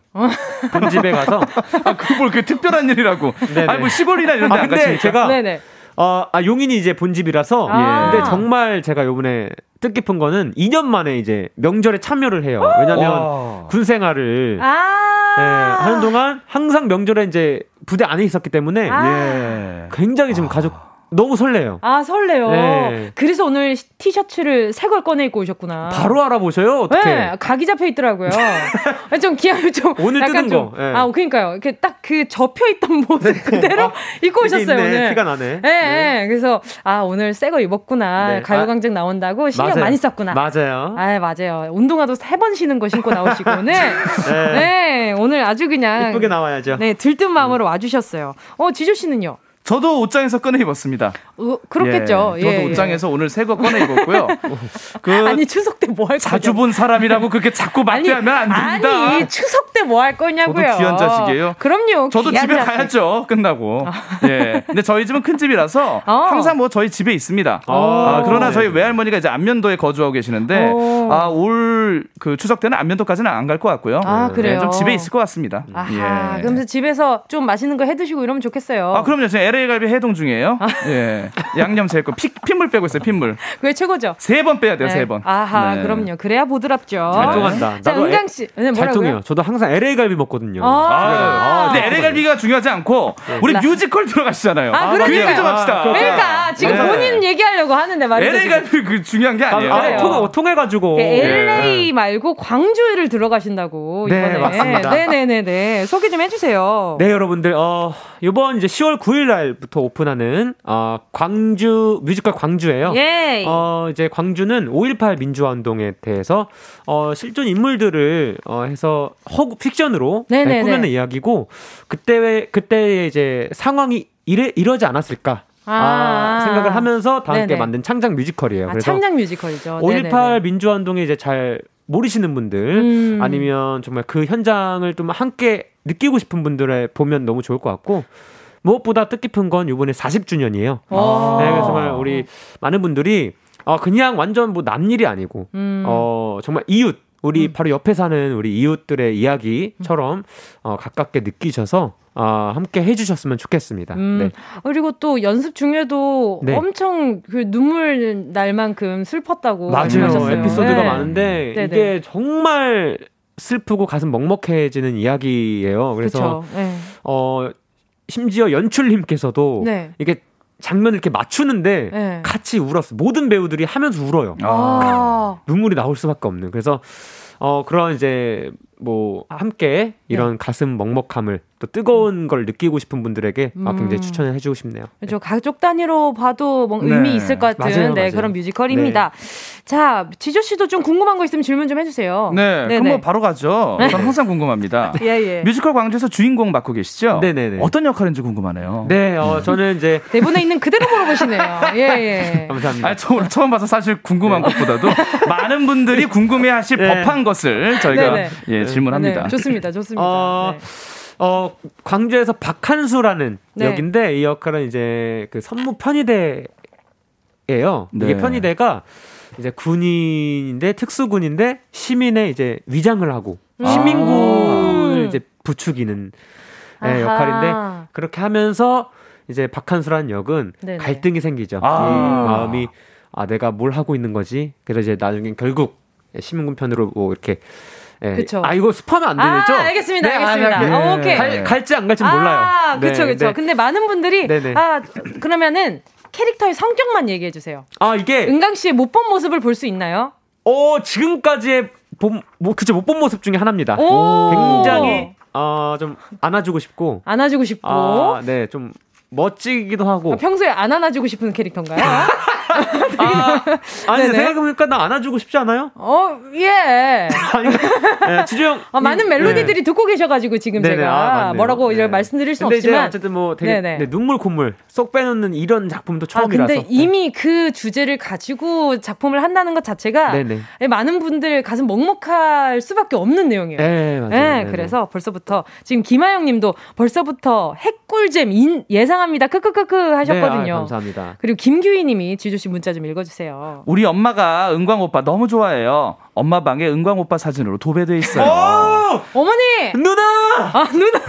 본 집에 가서. 아, 그뭘 그 특별한 일이라고. 네네. 아니 뭐 시골이나 이런 데 아, 안 근데. 제가 네네. 어, 아, 용인이 이제 본집이라서. 아. 근데 정말 제가 요번에 뜻깊은 거는 2년 만에 이제 명절에 참여를 해요. 왜냐면 와. 군 생활을 아. 예, 하는 동안 항상 명절에 이제 부대 안에 있었기 때문에 아. 예. 굉장히 지금 가족 너무 설레요. 아 설레요. 네. 그래서 오늘 티셔츠를 새 걸 꺼내 입고 오셨구나. 바로 알아보셔요? 어떻게? 네, 각이 잡혀 있더라고요. 좀 기함이 좀 오늘 약간 좀, 거, 예. 아, 그러니까요. 이렇게 딱 그 접혀 있던 모습 그대로 아, 입고 오셨어요 있네. 오늘. 티가 나네. 예, 예. 그래서 아 오늘 새 거 입었구나. 네. 가요광장 나온다고 신경 맞아요. 많이 썼구나. 맞아요. 아 맞아요. 운동화도 세 번 신은 거 신고 나오시고 오늘 네. 오늘 아주 그냥 예쁘게 나와야죠. 네 들뜬 마음으로 와주셨어요. 어 지조 씨는요? 저도 옷장에서 꺼내 입었습니다. 어, 그렇겠죠. 예, 예, 저도 예. 옷장에서 오늘 새 거 꺼내 입었고요. 그 아니 추석 때 뭐 할 거냐? 자주 본 사람이라고 그렇게 자꾸 맞대하면 안 됩니다. 아니 추석 때 뭐 할 거냐고요. 저도 귀한 자식이에요. 그럼요. 저도 집에 자식. 가야죠. 끝나고. 예. 근데 저희 집은 큰 집이라서 어. 항상 뭐 저희 집에 있습니다. 어. 아, 그러나 네. 저희 외할머니가 이제 안면도에 거주하고 계시는데 어. 아, 올 그 추석 때는 안면도까지는 안 갈 것 같고요. 아, 네, 그래요? 좀 집에 있을 것 같습니다. 아하, 예. 그러면서 집에서 좀 맛있는 거 해 드시고 이러면 좋겠어요. 아, 그럼요. 지금 LA 갈비 해동 중이에요. 아. 예. 양념 제거 피, 핏물 빼고 있어요. 핏물. 그게 최고죠. 세 번 빼야 돼요. 네. 세 번. 아하, 네. 그럼요. 그래야 보드랍죠. 잘 통한다. 자, 나도 은광 애- 씨. 네, 잘 뭐라고요? 통해요. 저도 항상 LA 갈비 먹거든요. 아. 아, 근데 LA 갈비가 중요하지 않고 우리 나- 뮤지컬 들어가시잖아요. 아, 그 그러니까요. 얘기 좀 합시다. 그러니까 지금 네. 본인 얘기하려고 하는데 말이죠. LA 갈비 그 중요한 게 아니에요. 아, 그래요. 통, 통해 가지고. LA 말고 광주를 들어가신다고 네, 이번에. 맞습니다. 네네네네. 소개 좀 해주세요. 네, 여러분들, 어, 요번 이제 10월 9일 날 부터 오픈하는, 어, 광주, 뮤지컬 광주예요 예. 어, 이제 광주는 5.18 민주화 운동에 대해서, 어, 실존 인물들을, 어, 해서 허구, 픽션으로 네. 꾸며낸 이야기고, 그때, 그때 이제 상황이 이래, 이러지 않았을까. 아, 아. 생각을 하면서 다 함께 네네. 만든 창작 뮤지컬이에요. 아, 그래서 창작 뮤지컬이죠. 5.18 민주화 운동에 이제 잘 모르시는 분들 음. 아니면 정말 그 현장을 좀 함께 느끼고 싶은 분들에 보면 너무 좋을 것 같고 무엇보다 뜻깊은 건 이번에 40주년이에요. 와. 네, 그래서 정말 우리 많은 분들이 어 그냥 완전 뭐 남일이 아니고 음. 어 정말 이웃 우리 바로 옆에 사는 우리 이웃들의 이야기처럼 어 가깝게 느끼셔서 어 함께 해주셨으면 좋겠습니다. 음, 네. 그리고 또 연습 중에도 네. 엄청 그 눈물 날 만큼 슬펐다고 맞아요. 말씀하셨어요. 에피소드가 네. 많은데 네네. 이게 정말 슬프고 가슴 먹먹해지는 이야기예요. 그래서. 네. 어 심지어 연출님께서도 네. 이게 장면을 이렇게 맞추는데 네. 같이 울었어. 모든 배우들이 하면서 울어요. 아. 눈물이 나올 수밖에 없는. 그래서 어 그런 이제 뭐 함께 이런 가슴 먹먹함을 또 뜨거운 걸 느끼고 싶은 분들에게 아, 굉장히 음. 추천을 해주고 싶네요. 그렇죠. 가족 단위로 봐도 뭐 네. 의미 있을 것 같은 맞아요, 네, 맞아요. 그런 뮤지컬입니다. 자, 지조 씨도 좀 궁금한 거 있으면 질문 좀 해주세요. 네, 그럼 뭐 바로 가죠. 네. 저는 항상 궁금합니다. 예, 예. 뮤지컬 광주에서 주인공 맡고 계시죠? 네네네. 어떤 역할인지 궁금하네요. 네, 어, 저는 이제 대본에 있는 그대로 물어보시네요. 예, 예. 감사합니다. 아, 저 오늘 처음 봐서 사실 궁금한 것보다도 많은 분들이 궁금해하실 네. 법한 것을 저희가 네네. 예, 질문합니다. 네, 좋습니다, 좋습니다. 어, 네. 어, 광주에서 박한수라는 네. 역인데 이 역할은 이제 그 선무 편의대예요. 네. 이게 편의대가 이제 군인인데 특수군인데 시민의 이제 위장을 하고 음. 시민군을 이제 부추기는 예, 아하. 역할인데 그렇게 하면서 이제 박한수라는 역은 네네. 갈등이 생기죠. 아. 이 마음이 아 내가 뭘 하고 있는 거지? 그래서 이제 나중엔 결국 시민군 편으로 뭐 이렇게 예. 그쵸. 아 이거 스파면 안 아, 되죠? 알겠습니다, 네, 알겠습니다. 아, 네. 어, 오케이. 갈, 갈지 안 갈지 아, 몰라요. 그쵸, 네, 그쵸. 네. 근데 많은 분들이. 아, 그러면은 캐릭터의 성격만 얘기해 주세요. 아 이게 은강 씨의 못 본 모습을 볼 수 있나요? 어 지금까지의 본, 뭐 그쵸 못본 모습 중에 하나입니다. 오. 굉장히 어좀 안아주고 싶고 안아주고 싶고. 아 네좀 멋지기도 하고 아, 평소에 안 안아주고 싶은 캐릭터인가요? 아니 네네. 생각해보니까 나 안아주고 싶지 않아요? 어, 예. 네, 지주형 아, 많은 이- 멜로디들이 네. 듣고 계셔가지고 지금 네네, 제가 아. 뭐라고 이제 네. 말씀드릴 수는 이제 없지만. 어쨌든 뭐 되게. 네, 눈물 콧물 쏙 빼놓는 이런 작품도 아, 처음이라서 근데 이미 그 주제를 가지고 작품을 한다는 것 자체가 네네. 많은 분들 가슴 먹먹할 수밖에 없는 내용이에요. 네 맞아요. 네, 네네. 그래서 벌써부터 지금 김하영 님도 벌써부터 핵꿀잼 인, 예상 합니다. 크크크크 하셨거든요. 네, 아, 감사합니다. 그리고 김규희 님이 지조 씨 문자 좀 읽어 주세요. 우리 엄마가 은광 오빠 너무 좋아해요. 엄마 방에 은광 오빠 사진으로 도배돼 있어요. 어머니! 누나! 아, 누나!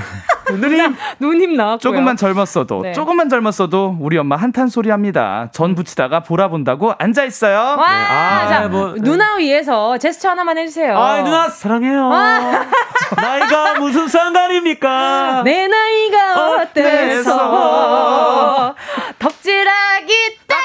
누님! 누님 나왔고요. 조금만 젊었어도 네. 조금만 젊었어도 우리 엄마 한탄 소리 합니다. 전 부치다가 보라 본다고 앉아 있어요. 와! 아, 자, 뭐, 네. 누나 위해서 제스처 하나만 해주세요. 아 누나 사랑해요. 나이가 무슨 상관입니까? 내 나이가 어때서 덕질하기 딱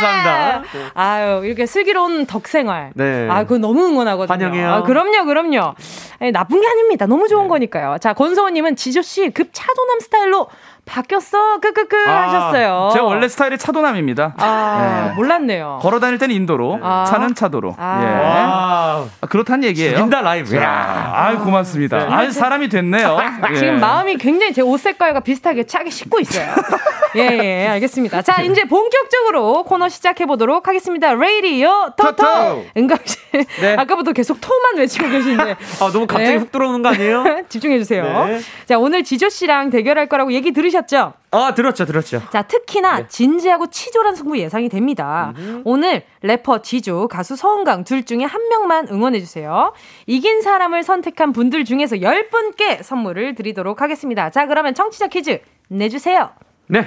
감사합니다. 아유, 이렇게 슬기로운 덕생활. 네. 아, 그거 너무 응원하거든요. 환영해요. 아, 그럼요, 그럼요. 아니, 나쁜 게 아닙니다. 너무 좋은 거니까요. 자, 권서원님은 지조씨 급 차도남 스타일로 바뀌었어? 끄끄끄 하셨어요. 제 원래 스타일이 차도남입니다. 아, 네. 몰랐네요. 걸어 다닐 때는 인도로, 아. 차는 차도로. 아. 예. 와. 아, 그렇다는 얘기예요. 죽인다 라이브. 야, 아유 고맙습니다. 아유 사람이 됐네요. 예. 지금 마음이 굉장히 제 옷 색깔과 비슷하게 차게 식고 있어요. 예, 예, 알겠습니다. 자, 이제 본격적으로 코너 시작해 보도록 하겠습니다. 레이디오 토토. 토토. 은강 씨, 네. 아까부터 계속 토만 외치고 계신데 아 너무 갑자기 네. 훅 들어오는 거 아니에요? 집중해 주세요. 네. 자, 오늘 지조 씨랑 대결할 거라고 얘기 들으셨 죠? 아 들었죠 들었죠. 자, 특히나 네. 진지하고 치졸한 승부 예상이 됩니다. 오늘 래퍼 지조, 가수 서은강 둘 중에 한 명만 응원해 주세요. 이긴 사람을 선택한 분들 중에서 10분께 선물을 드리도록 하겠습니다. 자, 그러면 청취자 퀴즈 내주세요. 네.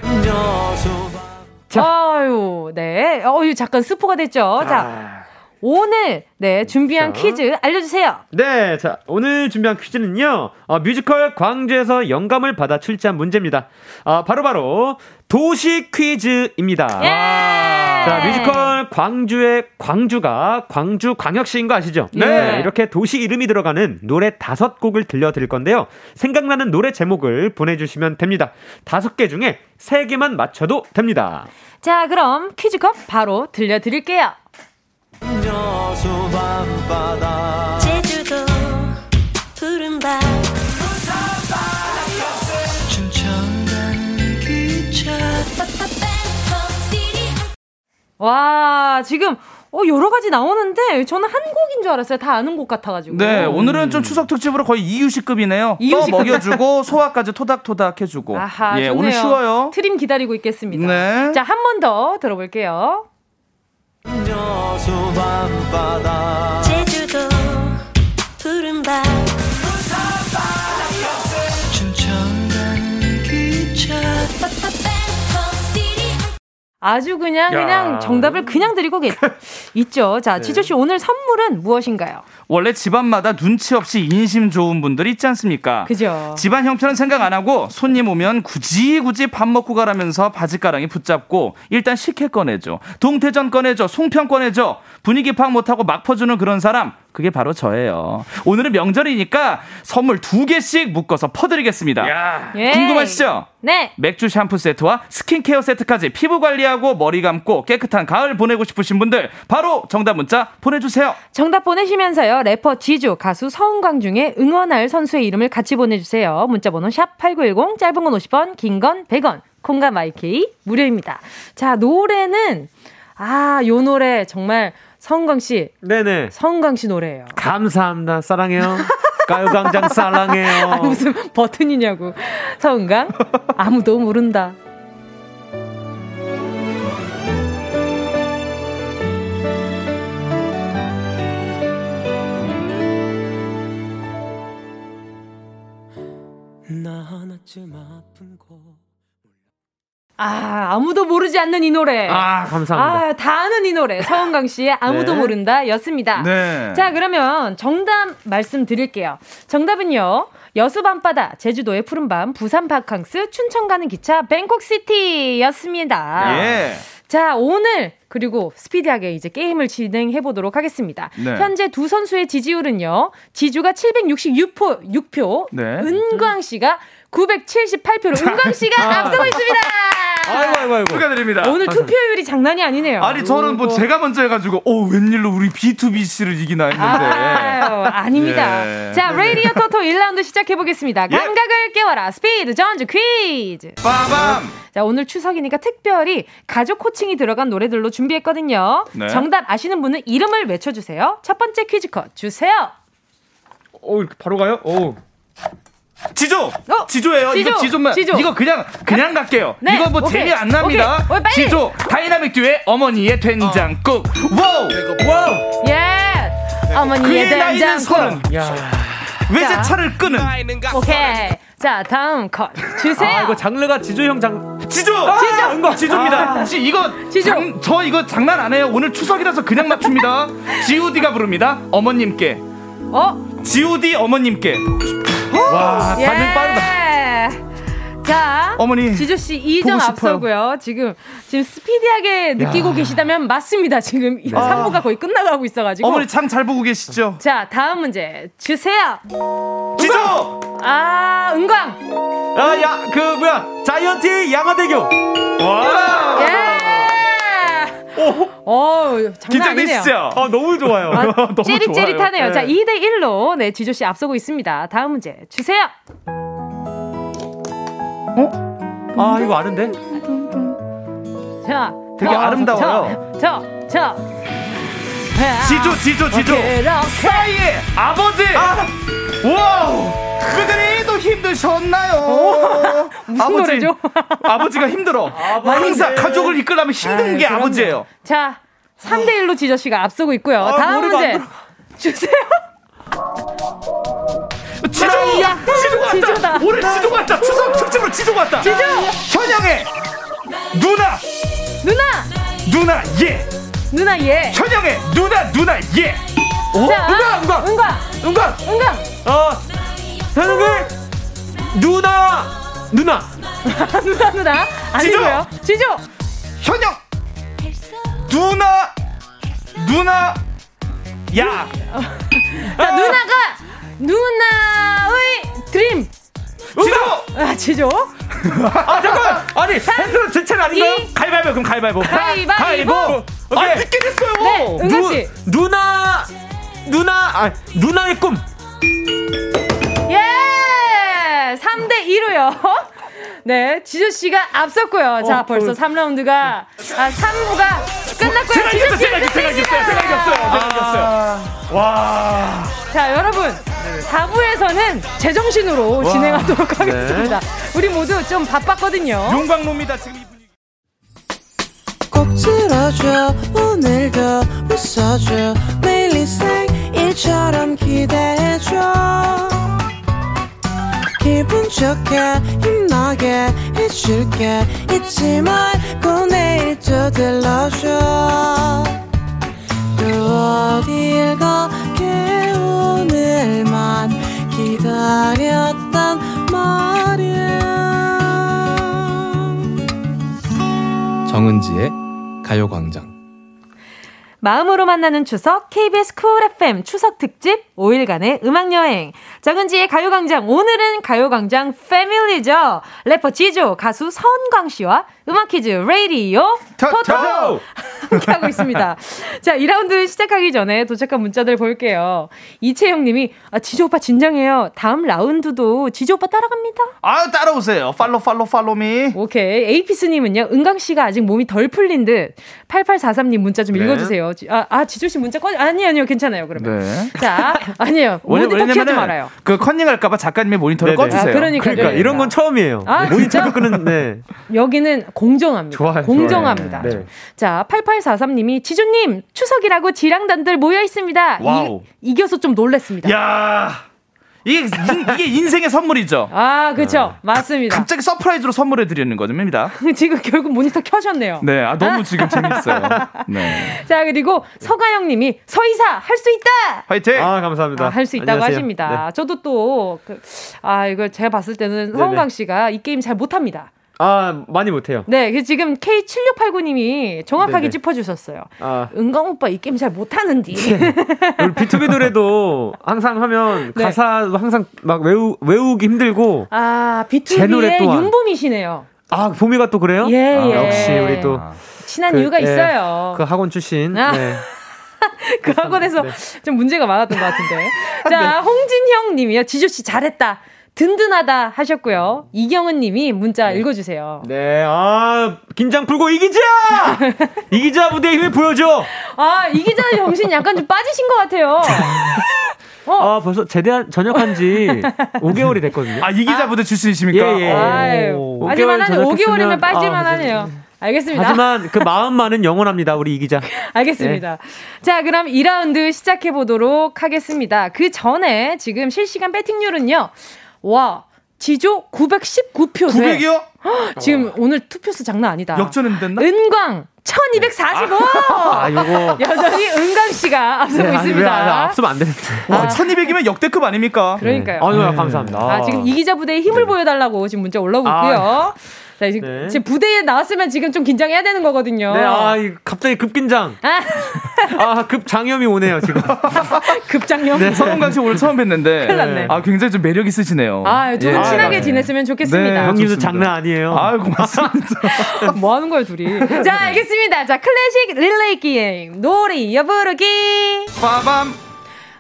아유, 네. 어유 잠깐 스포가 됐죠. 자, 아. 오늘 네 준비한 그렇죠. 퀴즈 알려주세요. 네, 자 오늘 준비한 퀴즈는요. 어, 뮤지컬 광주에서 영감을 받아 출제한 문제입니다. 아, 바로 바로 도시 퀴즈입니다. 예! 자, 뮤지컬 광주의 광주가 광주 광역시인 거 아시죠? 네. 이렇게 도시 이름이 들어가는 노래 다섯 곡을 들려드릴 건데요. 생각나는 노래 제목을 보내주시면 됩니다. 다섯 개 중에 세 개만 맞춰도 됩니다. 자, 그럼 퀴즈컵 바로 들려드릴게요. 제주도 푸른 밤 와, 지금 어, 여러 가지 나오는데 저는 한 곡인 줄 알았어요. 다 아는 곡 같아가지고. 네, 오늘은 좀 추석 특집으로 거의 이유식급이네요. 이유식급. 또 먹여주고 소화까지 토닥토닥 해주고. 아하, 예, 좋네요. 오늘 쉬워요. 트림 기다리고 있겠습니다. 네. 자, 한 번 더 들어볼게요. 제주도 아주 그냥 야. 그냥 정답을 그냥 드리고 계, 있죠. 자, 지조 씨 오늘 선물은 무엇인가요? 원래 집안마다 눈치 없이 인심 좋은 분들이 있지 않습니까? 그죠. 집안 형편은 생각 안 하고 손님 오면 굳이 굳이 밥 먹고 가라면서 바지가랑이 붙잡고 일단 식혜 꺼내줘. 동태전 꺼내줘. 송편 꺼내줘. 분위기 파악 못하고 막 퍼주는 그런 사람. 그게 바로 저예요. 오늘은 명절이니까 선물 두 개씩 묶어서 퍼드리겠습니다. 예. 궁금하시죠? 네. 맥주 샴푸 세트와 스킨케어 세트까지 피부 관리하고 머리 감고 깨끗한 가을 보내고 싶으신 분들 바로 정답 문자 보내주세요. 정답 보내시면서요. 래퍼 지주, 가수 서은광 중에 응원할 선수의 이름을 같이 보내주세요. 문자번호 샵 8910, 짧은 건 50원, 긴 건 100원, 콩과 마이케이 무료입니다. 자, 노래는, 아, 요 노래 정말 서은광 씨. 네네. 서은광 씨 노래예요. 감사합니다. 사랑해요. 가요광장 사랑해요. 아, 무슨 버튼이냐고. 서은광, 아무도 모른다. 나 하나쯤 거 아, 아무도 모르지 않는 이 노래. 아, 감사합니다. 아, 다 아는 이 노래. 서은강 씨의 아무도 네. 모른다 였습니다. 네. 자, 그러면 정답 말씀드릴게요. 정답은요. 여수 밤바다, 제주도의 푸른밤, 부산 바캉스, 춘천 가는 기차, 뱅콕시티 였습니다. 예. 자, 오늘 그리고 스피디하게 이제 게임을 진행해 보도록 하겠습니다. 네. 현재 두 선수의 지지율은요. 지주가 766표, 6표, 네. 은광 씨가 978표로 은광 씨가 앞서고 있습니다. 아이고, 아이고, 아이고. 축하드립니다. 오늘 투표율이 장난이 아니네요. 아니 저는 뭐 제가 먼저 해가지고 어 웬일로 우리 B2B 씨를 이기나 했는데 아유, 아닙니다. 예. 자, 라디오 토토 1라운드 시작해 보겠습니다. 예. 감각을 깨워라. 스피드 전주 퀴즈. 빠밤. 자, 오늘 추석이니까 특별히 가족 코칭이 들어간 노래들로 준비했거든요. 네. 정답 아시는 분은 이름을 외쳐 주세요. 첫 번째 퀴즈 컷 주세요. 오, 이렇게 바로 가요? 오. 지조 지조예요 지조, 이거 지조만 지조. 이거 그냥 그냥 갈게요 네, 이거 뭐 오케이. 장난 아닙니다 오케이. 어, 빨리. 지조 다이나믹 듀오의 어머니의 된장국 wow wow 예. 어머니의 된장국. 외제차를 끄는 오케이. 자, 다음 곡 주세요. 아, 이거 장르가 지조 형 장. 지조 지조! 은거 지조입니다 아. 지 이거 지조. 장- 저 이거 장난 안 해요 오늘 추석이라서 그냥 맞춥니다 G.O.D가 부릅니다 어머님께 어? G.O.D 어머님께 와 예. 반응 빠르다 자, 어머니, 지조 씨 2점 보고 싶어요. 앞서고요. 지금 지금 스피디하게 느끼고 계시다면 맞습니다. 지금 이 3부가 거의 끝나가고 있어가지고. 어머니 참 잘 보고 계시죠 자, 다음 문제 주세요. 지조 아, 은광. 아, 야, 그, 뭐야. 자이언티 양화대교. 와 예. 어, 장난 아니네요. 긴장되시죠 아, 너무 좋아요. 아, 너무 찌릿찌릿하네요. 좋아요. 자, 네. 2대 1로 네, 지조 씨 앞서고 있습니다. 다음 문제 주세요. 아, 이거 아는데? 자, 되게 저, 아름다워요. 저, 저, 저. 지조 지조 지조. 싸이의 아버지. Wow. 왜 그래도 힘드셨나요? 무슨 노래죠? 아버지가 힘들어. 항상 가족을 이끌려면 힘든 아이, 게 그럼요. 아버지예요. 자, 3대 1로 지저 씨가 앞서고 있고요. 아, 다음 문제 안 주세요. 지조! 야, 지조가 지조다. 왔다 올해 지조가 왔다. 추석 특집으로 지조가 왔다. 지조! 현영의 누나. 누나, 누나 예 누나 예. 현영의 누나 누나 예 오, 자, 은광 은광 은광, 은광 은광. 어, 현웅이 누나! 누나! 누나, 누나. 아니고요. 지조. 현영 누나 누나 야 자, 누나가 누나의 드림. 지조 아, 지조. 아, 잠깐! 아니, 핸드는 제 차례 아닌가요? 이- 가위바위보 그럼 가위바위보 가위바위보. 아 오케이. 늦게 됐어요 네, 은광 씨. 누, 누나! 누나! 아, 누나의 꿈! 예! 3대 2로요. 네, 지조 씨가 앞섰고요. 자, 어, 벌써 어. 3라운드가 아, 3부가 끝났고요. 제가 이겼어요 씨 제가 이겼어요 제가 이겼어요 제가 이겼어요 제가 이겼어요 와 자, 여러분. 4부에서는 제정신으로 와. 진행하도록 하겠습니다. 우리 모두 좀 바빴거든요. 용광로입니다 지금 이 분위기. 꼭 들어줘 오늘도 웃어줘. 매일 일상일처럼 기대해줘. 기분 좋게 힘나게 해줄게. 잊지 말고 내일 일주 들러줘. 또 어딜 가 기다렸단 말이야 정은지의 가요광장. 마음으로 만나는 추석 KBS 쿨 FM 추석 특집 5일간의 음악 여행. 정은지의 가요광장 오늘은 가요광장 family죠. 래퍼 지조 가수 서은광 씨와 음악 퀴즈 레이디오 토토 함께 하고 있습니다. 자, 2라운드 시작하기 전에 도착한 문자들 볼게요. 이채영 님이 아, 지조 오빠 진정해요. 다음 라운드도 지조 오빠 따라갑니다. 아유 따라오세요. Follow follow follow me. 오케이. 에이피스 님은요. 은광 씨가 아직 몸이 덜 풀린 듯 8843님 문자 좀 네. 읽어 주세요. 아, 아 지조 씨 문자 꺼 아니 아니요. 괜찮아요. 그러면. 네. 자, 아니에요. 모니터 켜지 말아요. 그 컨닝 할까 봐 작가님의 모니터를 네네. 꺼주세요. 아, 그러니까, 그러니까 네. 이런 건 처음이에요. 아, 모니터를 끄는 네. 여기는 공정합니다. 좋아요, 공정합니다. 좋아요. 네. 자, 8843님이 지조님 추석이라고 지랑단들 모여 있습니다. wow. 이, 이겨서 좀 놀랬습니다. 야 이게 인, 이게 인생의 선물이죠. 아, 그렇죠. 맞습니다. 갑자기 surprise로 선물해 드리는 겁니다. 지금 결국 모니터 켜셨네요. 네, 아 너무 지금 재밌어요. 네, 자, 그리고 서가영 님이 서이사 할 수 있다. 화이팅. 아 감사합니다. 할수 있다고 안녕하세요. 하십니다. 네. 저도 또, 그, 아, 이거 제가 봤을 때는. 서은강 씨가 이 게임 잘 못 합니다. 아 많이 못해요. 네, 그 지금 K7689님이 정확하게 네네. 짚어주셨어요. 아 은강 오빠 이 게임 잘 못하는디. 우리 B2B 노래도 항상 하면 네. 가사도 항상 막 외우 외우기 힘들고 아, 제 노래 B2B의 또한. 윤봄이시네요. 아 보미가 또 그래요? 예, 아, 예. 역시 우리 또 친한 그, 이유가 예, 있어요. 그 학원 출신. 아. 네. 그 학원에서 좀 문제가 많았던 것 같은데. 자, 홍진형 님이요. 지조씨 잘했다. 든든하다 하셨고요. 이경은 님이 문자 읽어주세요. 네, 아, 긴장 풀고 이기자! 이기자 무대의 힘을 보여줘! 아, 이 기자 정신 약간 좀 빠지신 것 같아요. 아, 벌써 제대한, 전역한 지 5개월이 됐거든요. 아 이기자 부대 출신이십니까? 예, 예. 아유, 오, 하지만 한 5개월 5개월이면 전역했으면- 빠질만 아, 하네요. 알겠습니다. 하지만 그 마음만은 영원합니다, 우리 이기자. 알겠습니다. 자, 그럼 2라운드 시작해 보도록 하겠습니다. 그 전에 지금 실시간 배팅률은요. 와, 지조 919표. 900이요? 지금 오늘 투표수 장난 아니다. 역전은 됐나? 은광 1245. 아, 요거. 여전히 은광 씨가 앞서고 네, 아니, 왜, 있습니다. 아, 앞서면 안 되는데. 와, 1200이면 역대급 아닙니까? 그러니까요. 아유, 감사합니다. 아, 지금 이기자 부대에 힘을 보여달라고 지금 문자 올라오고 아. 있고요. 자, 지금, 네. 지금 부대에 나왔으면 지금 좀 긴장해야 되는 거거든요. 네, 아, 이 갑자기 급긴장. 아, 아, 급장염이 오네요, 지금. 급장염. 네. 서은강 씨 오늘 처음 뵀는데 큰일 났네. 아 굉장히 좀 매력 있으시네요. 아, 좀 예. 친하게 네. 지냈으면 좋겠습니다. 네. 형님도 좋습니다. 장난 아니에요. 아유 고맙습니다. 뭐 하는 거예요, 둘이? 자, 알겠습니다. 자, 클래식 릴레이 게임. 노래 이어 부르기. 빠밤.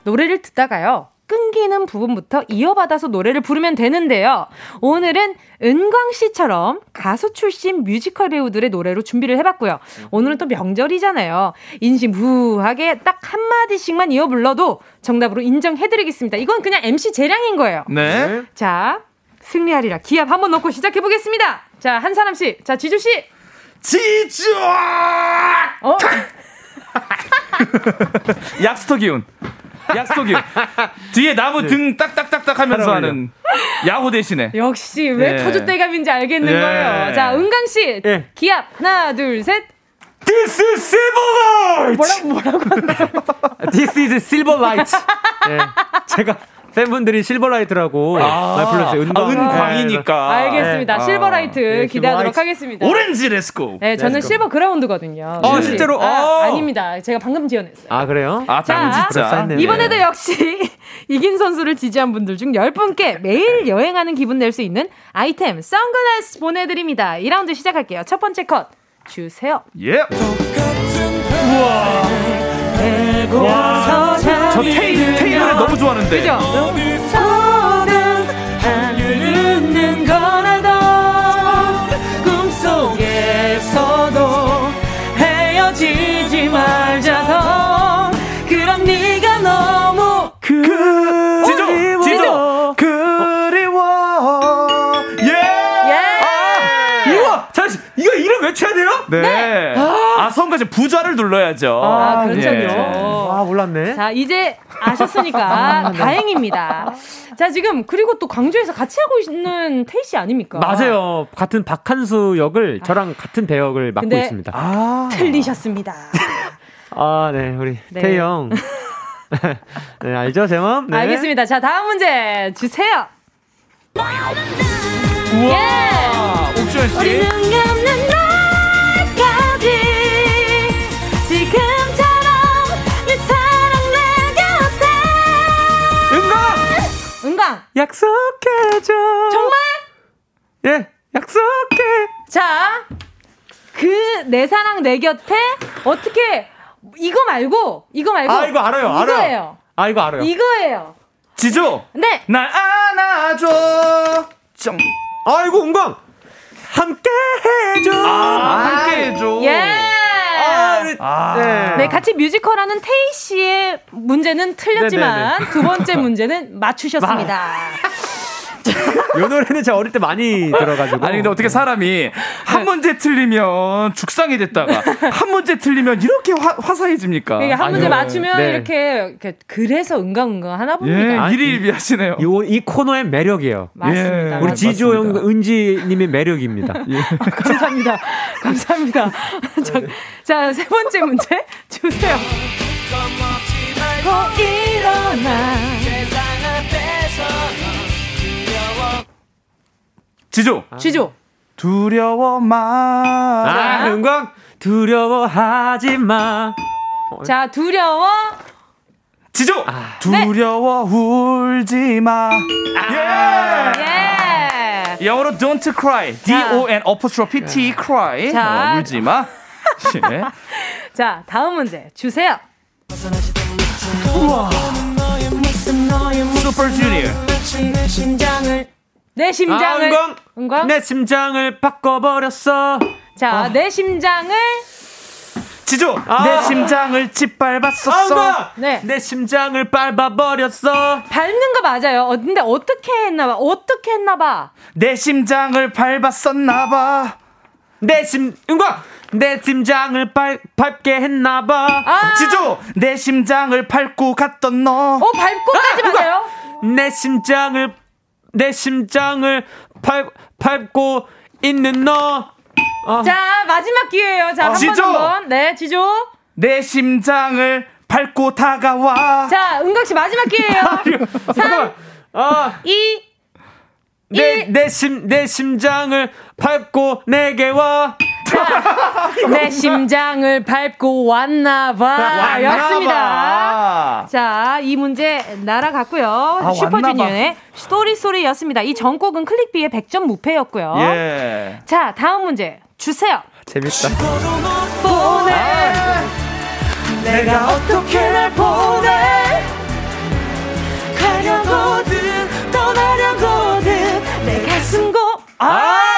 노래를 듣다가요. 끊기는 부분부터 이어받아서 노래를 부르면 되는데요. 오늘은 은광 씨처럼 가수 출신 뮤지컬 배우들의 노래로 준비를 해봤고요. 오늘은 또 명절이잖아요. 인심후하게 딱 한마디씩만 이어 불러도 정답으로 인정해드리겠습니다. 이건 그냥 MC 재량인 거예요. 네. 자, 승리하리라 기합 한번 넣고 시작해보겠습니다. 자, 한 사람씩. 자, 지주씨. 지주. 어? 약스터 기운. 기운. 뒤에 나무 등 딱딱딱딱 하면서. 하는 야구 대신에. 역시 왜 예. 터줏대감인지 알겠는 예. 거예요. 자, 은광씨. 예. 기합 하나, 둘, 셋. This is silver light! 뭐라고, 뭐라고. This is silver light. 네. 제가 팬분들이 silver light라고 많이 불렀어요. 은광. 아, 은광이니까. 알겠습니다. 네. silver light 네, 기대하도록 silver light. 하겠습니다. 오렌지 let's go. 네, 저는 let's go. silver ground거든요. 어, 네. 실제로? 아, 어. 아닙니다. 제가 방금 지어냈어요. 아, 그래요? 아, 자, 땀 진짜. 이번에도 역시 이긴 선수를 지지한 분들 중 10분께 매일 여행하는 기분 낼 수 있는 아이템 선글라스 보내드립니다. 2라운드 시작할게요. 첫 번째 컷 주세요. 예. 우와. 저 테이, 테이 노래 너무 좋아하는데. 그죠? 헤어지지 말자 더 그럼 네가 너무 그, 지조, 지조. 그리워. 예. 예! 우와! 잠시 이거 이름 외쳐야 돼요? 네. 아, 성가 씨 부좌를 눌러야죠. 아, 그렇죠, 예. 그렇죠. 아, 몰랐네. 자, 이제 아셨으니까 아, 네. 다행입니다. 자, 지금 그리고 또 광주에서 같이 하고 있는 태희 씨 아닙니까? 맞아요. 같은 박한수 역을 저랑 같은 배역을 맡고 근데 있습니다. 틀리셨습니다. 아, 네, 우리 네. 태희 형. 네, 알죠, 제 마음? 네. 알겠습니다. 자, 다음 문제 주세요. 우와! 옥주현 씨. 은광 약속해줘. 정말? 예, 약속해. 자, 그 내 사랑 내 곁에 어떻게 이거 말고 이거 말고 아, 이거 알아요, 알아요. 이거예요. 아, 이거 알아요. 이거예요. 지조. 네. 날 안아줘. 정. 아이고, 은광! 함께 해줘. 아, 함께 해줘. 예. 아. 네. 네, 같이 뮤지컬하는 태희 씨의 문제는 틀렸지만 네네네. 두 번째 문제는 맞추셨습니다. 이 노래는 제가 어릴 때 많이 들어가지고. 아니 근데 어떻게 사람이 한 문제 틀리면 죽상이 됐다가 한 문제 틀리면 이렇게 화, 화사해집니까? 이게 한 문제 아유, 맞추면 네. 이렇게, 이렇게 그래서 은강은강 하나 봅니다. 예, 일일비하시네요. 요, 이 코너의 매력이에요. 맞습니다. 우리 맞- 지조 형. 은지님의 매력입니다. 감사합니다. 감사합니다. 자, 자, 세 번째 문제 주세요. 더 일어나. 지조. 지조. 두려워 마. 아, 은광! 두려워하지 마. 자, 두려워. 지조. 아. 두려워 울지 마. 예. 예. 영어로 don't cry. D O N apostrophe T cry. 자. 어, 울지 마. 예. 자, 다음 문제 주세요. 슈퍼 주니어. 내 심장을 아, 심장을 은광! 은광? 내 심장을 바꿔버렸어. 자, 내 심장을 지조. 아. 내 심장을 아, 짓밟았었어. 은광! 네. 내 심장을 밟아버렸어. 밟는 거 맞아요. 어, 근데 어떻게 했나 봐. 어떻게 했나 봐. 내 심장을 밟았었나 봐. 내 심, 은광! 내 심장을 밟, 밟게 했나봐. 아! 지조. 내 심장을 밟고 갔던 너. 어, 밟고까지 아, 맞아요? 내 심장을, 내 심장을 밟, 밟고 있는 너. 어. 자, 마지막 기회예요. 자, 아, 한번 지조. 한 번. 네, 지조. 내 심장을 밟고 다가와. 자, 은광 씨 마지막 기회예요. 잠깐만. 아, 2 내, 내 심, 내 심장을 밟고 내게 와. 내 심장을 밟고 왔나 봐. 왔나 였습니다. 봐. 자, 이 문제 날아갔고요. 아, 슈퍼주니어의 스토리 스토리였습니다. 이 전곡은 클릭비의 100점 무패였고요. 예. 자, 다음 문제 주세요. 재밌다. 보내. 내가 어떻게 날 보내? 가려거든, 떠나려거든, 내 가슴 고. 아, 은광!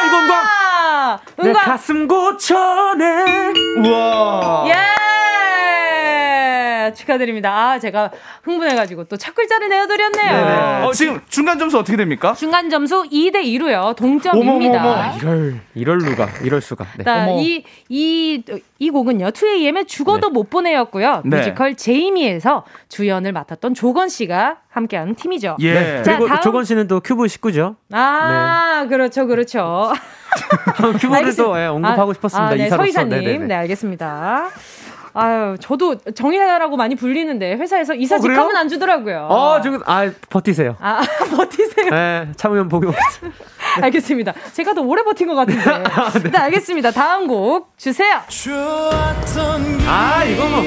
내. 가슴 고쳐내. 우와. 예! 축하드립니다. 아, 제가 흥분해가지고 또 첫 글자를 내어드렸네요. 어, 지금 중간 점수 어떻게 됩니까? 중간 점수 2대 2로요. 동점입니다. 어머머머. 이럴, 이럴 루가, 이럴 수가. 네. 이, 이, 이 곡은요, 2AM의 죽어도 못 보내였고요. 네. 뮤지컬 제이미에서 주연을 맡았던 조권 씨가 함께하는 팀이죠. 예. 네. 자, 그리고 다음- 조권 씨는 또 큐브 식구죠. 아, 그렇죠, 그렇죠. 큐브를 또 예, 언급하고 아, 싶었습니다. 아, 네. 서이사님. 네네네. 네, 알겠습니다. 아유, 저도 정의사라고 많이 불리는데 회사에서 이사 어? 직함은 안 주더라고요. 어, 지금 아 버티세요. 아, 버티세요. 네, 참으면 복이 없. 알겠습니다. 제가 더 오래 버틴 것 같은데. 아, 네, 알겠습니다. 다음 곡 주세요. 아 이거 뭐.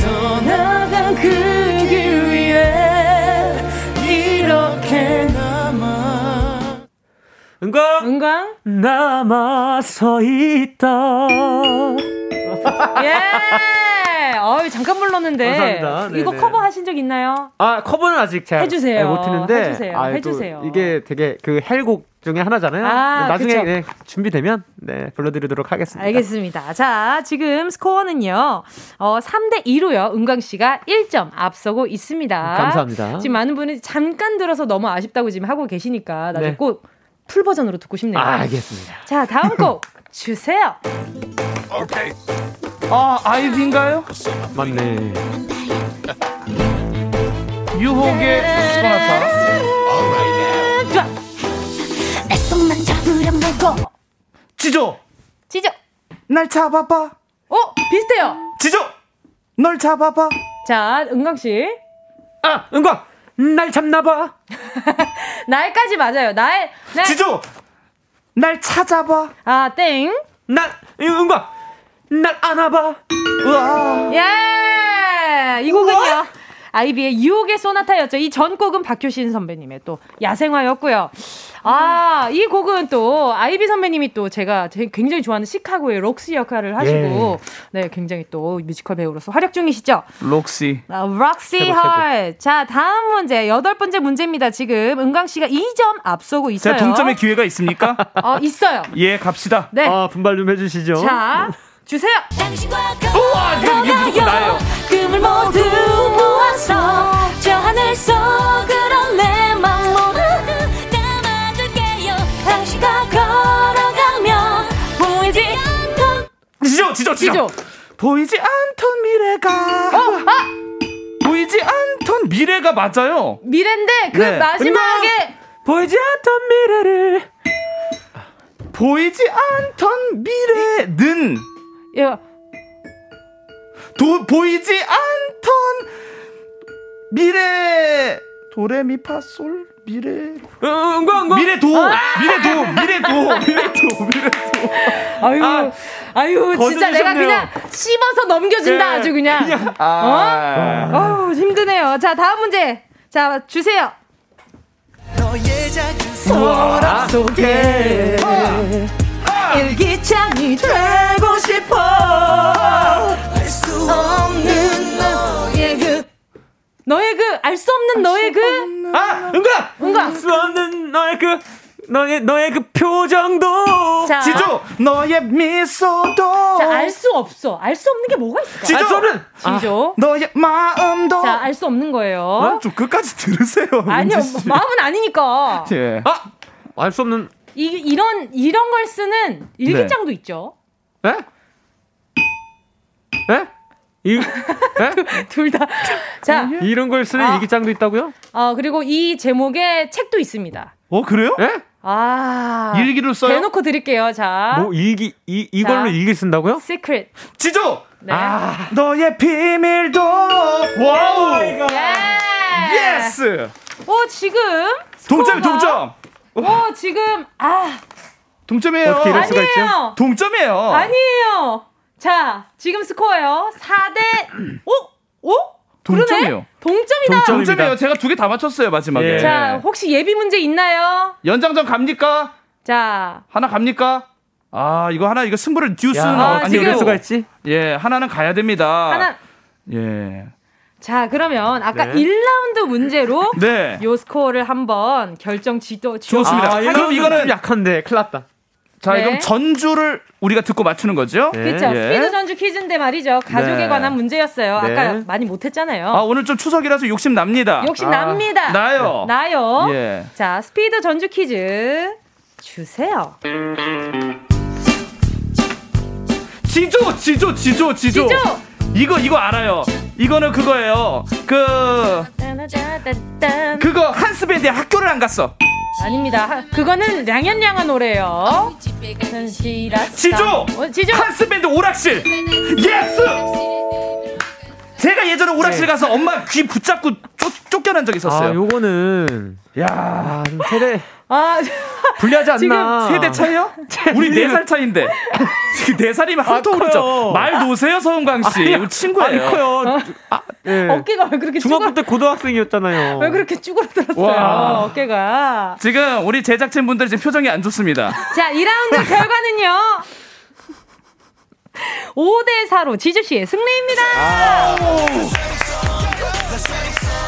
떠나간 그 은광 은광 남아 서 있다. 예. 어이 잠깐 불렀는데 감사합니다. 이거 네네. 커버 하신 적 있나요? 아 커버는 아직 제가 해주세요. 잘 못했는데 해주세요. 아, 또 해주세요. 이게 되게 그 헬곡 중에 하나잖아요. 아, 네, 나중에. 네, 준비되면 네 불러드리도록 하겠습니다. 알겠습니다. 자, 지금 스코어는요, 어, 3대 2로요. 은광 씨가 1점 앞서고 있습니다. 감사합니다. 지금 많은 분이 잠깐 들어서 너무 아쉽다고 지금 하고 계시니까 나중에 네. 꼭 풀 버전으로 듣고 싶네요. 알겠습니다. 자, 다음 곡 주세요. 아, 아이비인가요? 맞네. 유혹의 소나타. 자, 내 손만 잡으려고 지조, 지죠. 날 잡아봐. 어, 비슷해요. 지조, 널 잡아봐. 자, 은광 씨. 아, 은광! 날 잡나봐! 날까지 맞아요. 날, 날. 지조, 날 찾아봐. 아, 땡. 날, 은광! 날 안아봐! 우와. 예! 이 곡은요. 아이비의 유혹의 소나타였죠. 이 전 곡은 박효신 선배님의 또 야생화였고요. 아, 이 곡은 또 아이비 선배님이 또 제가 제- 굉장히 좋아하는 시카고의 록시 역할을 하시고 네, 굉장히 또 뮤지컬 배우로서 활약 중이시죠. 록시. 아, 록시. 헐. 자, 다음 문제. 여덟 번째 문제입니다. 지금 은광 씨가 2점 앞서고 있어요. 자, 동점의 기회가 있습니까? 어, 있어요. 예, 갑시다. 네. 아, 분발 좀 해 주시죠. 자, 주세요. 우와, 이거 무조건 나예요. 꿈을 모두 모아서 저 하늘 속으로 내맘 지조, 지조, 지조. 보이지 않던 미래가. 어, 아! 보이지 않던 미래가 맞아요. 미래인데 그 네. 마지막에 보이지 않던 미래를. 보이지 않던 미래는 예, 도, 보이지 않던 미래 도레미파솔 미래 은광! 미래도 미래도 미래도 미래도 미래도 아유, 아, 아유, 진짜 내가. 그냥 씹어서 넘겨준다, 네. 아주 그냥. 아, 어우, 힘드네요. 자, 다음 문제. 자, 주세요. 우와. 속에 일기장이 되고 싶어. 알 수 없는 너의 그, 너의 그, 알 수 없는 너의 그, 아, 은광! 은광. 수 없는 너의 그, 너의, 너의 그 표정도. 자, 지조 너의 미소도 자, 알 수 없어. 알 수 없는 게 뭐가 있을까? 지조! 알수 없는! 지죠. 너의 마음도 자, 알 수 없는 거예요. 어? 좀 끝까지 들으세요 아니요, 씨. 마음은 아니니까. 예. 아! 알 수 없는, 이, 이런, 이런 걸 쓰는 일기장도 있죠. 에? 에? 이, 에? 둘 다. 자, 이런 걸 쓰는 아. 일기장도 있다고요? 어, 그리고 이 제목의 책도 있습니다. 어 그래요? 에? 아. 일기를 써요? 대놓고 드릴게요. 자. 뭐 일기 이 이걸로 자. 일기 쓴다고요? secret. 지조 네. 아. 너의 비밀도 wow 예. yes 어, 지금. 동점이 스코어가- 동점 어, 지금. 아. 동점이에요 어떻게 이럴 수가 있죠? 아니에요. 동점이에요 아니에요. 자, 지금 스코어요. 4대. 오? 오? 동점이에요. 그러네? 동점이다. 동점. 동점이에요 제가 두 개 다 맞췄어요 마지막에 예. 자, 혹시 예비 문제 있나요? 연장전 갑니까 자. 하나 갑니까 아 이거 하나 이거 승부를 듀스는 야, 아, 어떻게 이럴 수가 있지? 예 하나는 가야 됩니다 하나. 예 자, 그러면 아까 네. 1라운드 문제로 네. 요 스코어를 한번 결정 지도 좋습니다. 아, 그럼 이거는 약한데 큰일 났다. 자 네. 그럼 전주를 우리가 듣고 맞추는 거죠 네. 그렇죠. 예. 스피드 전주 퀴즈인데 말이죠. 가족에 네. 관한 문제였어요. 네. 아까 많이 못했잖아요. 아 오늘 좀 추석이라서 욕심 납니다 욕심 아, 납니다. 나요 나요. 예. 자, 스피드 전주 퀴즈 주세요. 지조 지조 지조 지조 지조! 이거 이거 알아요 이거는 그거예요 그. 그거 한스밴드의 학교를 안 갔어 아닙니다. 하- 그거는 량현량한 노래예요. 현실아. 지조 어, 지조. 한스밴드 오락실 yes 제가 예전에 오락실 가서 엄마 귀 붙잡고 쫓, 쫓겨난 적 아, 있었어요 요거는 야 아, 좀 세대 아, 불리하지 않나? 세대 차이요? 우리 네 살 차인데 지금 네 살이면 아, 한통으로죠. 말 놓으세요 서은광 씨 우리 친구예요 아니 커요. 아, 예. 어깨가 왜 그렇게 중학교 쭈그러, 때 고등학생이었잖아요. 왜 그렇게 쭈그러들었어요? 와. 어깨가. 지금 우리 제작진 분들 지금 표정이 안 좋습니다 자, 2라운드 결과는요. 5대 4로 지주 씨의 승리입니다.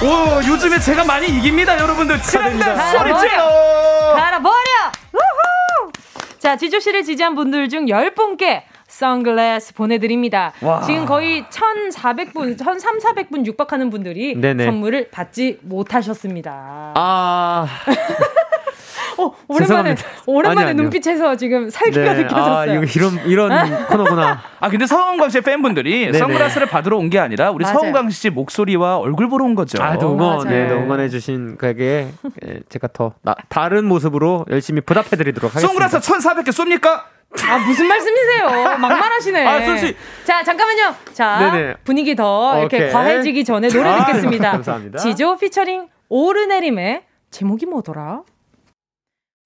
오 요즘에 제가 많이 이깁니다 여러분들 친한다 축하드립니다. 소리 아, 질러 갈아버려! 우후! 자, 지조 씨를 지지한 분들 중 10분께 선글라스 보내드립니다. 와. 지금 거의 1,400분, 1,300, 400분 육박하는 분들이 네네. 선물을 받지 못하셨습니다. 아, 어, 오랜만에 죄송합니다. 오랜만에 아니요, 아니요. 눈빛에서 지금 살기가 네. 느껴졌어요. 아, 이런 이런 코너구나. 아 근데 서은광 씨의 팬분들이 네네. 선글라스를 받으러 온 게 아니라 우리 맞아요. 서은광 씨 목소리와 얼굴 보러 온 거죠. 아, 또 응원, 맞아요. 네, 또 응원해 주신 그에게 예, 제가 더 나, 다른 모습으로 열심히 보답해 드리도록 하겠습니다. 선글라스 1,400개 쏩니까? 아 무슨 말씀이세요? 막말하시네. 아, 솔직히- 자 잠깐만요. 자 네네. 분위기 더 이렇게 오케이. 과해지기 전에 노래 아, 듣겠습니다. 감사합니다. 지조 피처링 오르내림의 제목이 뭐더라?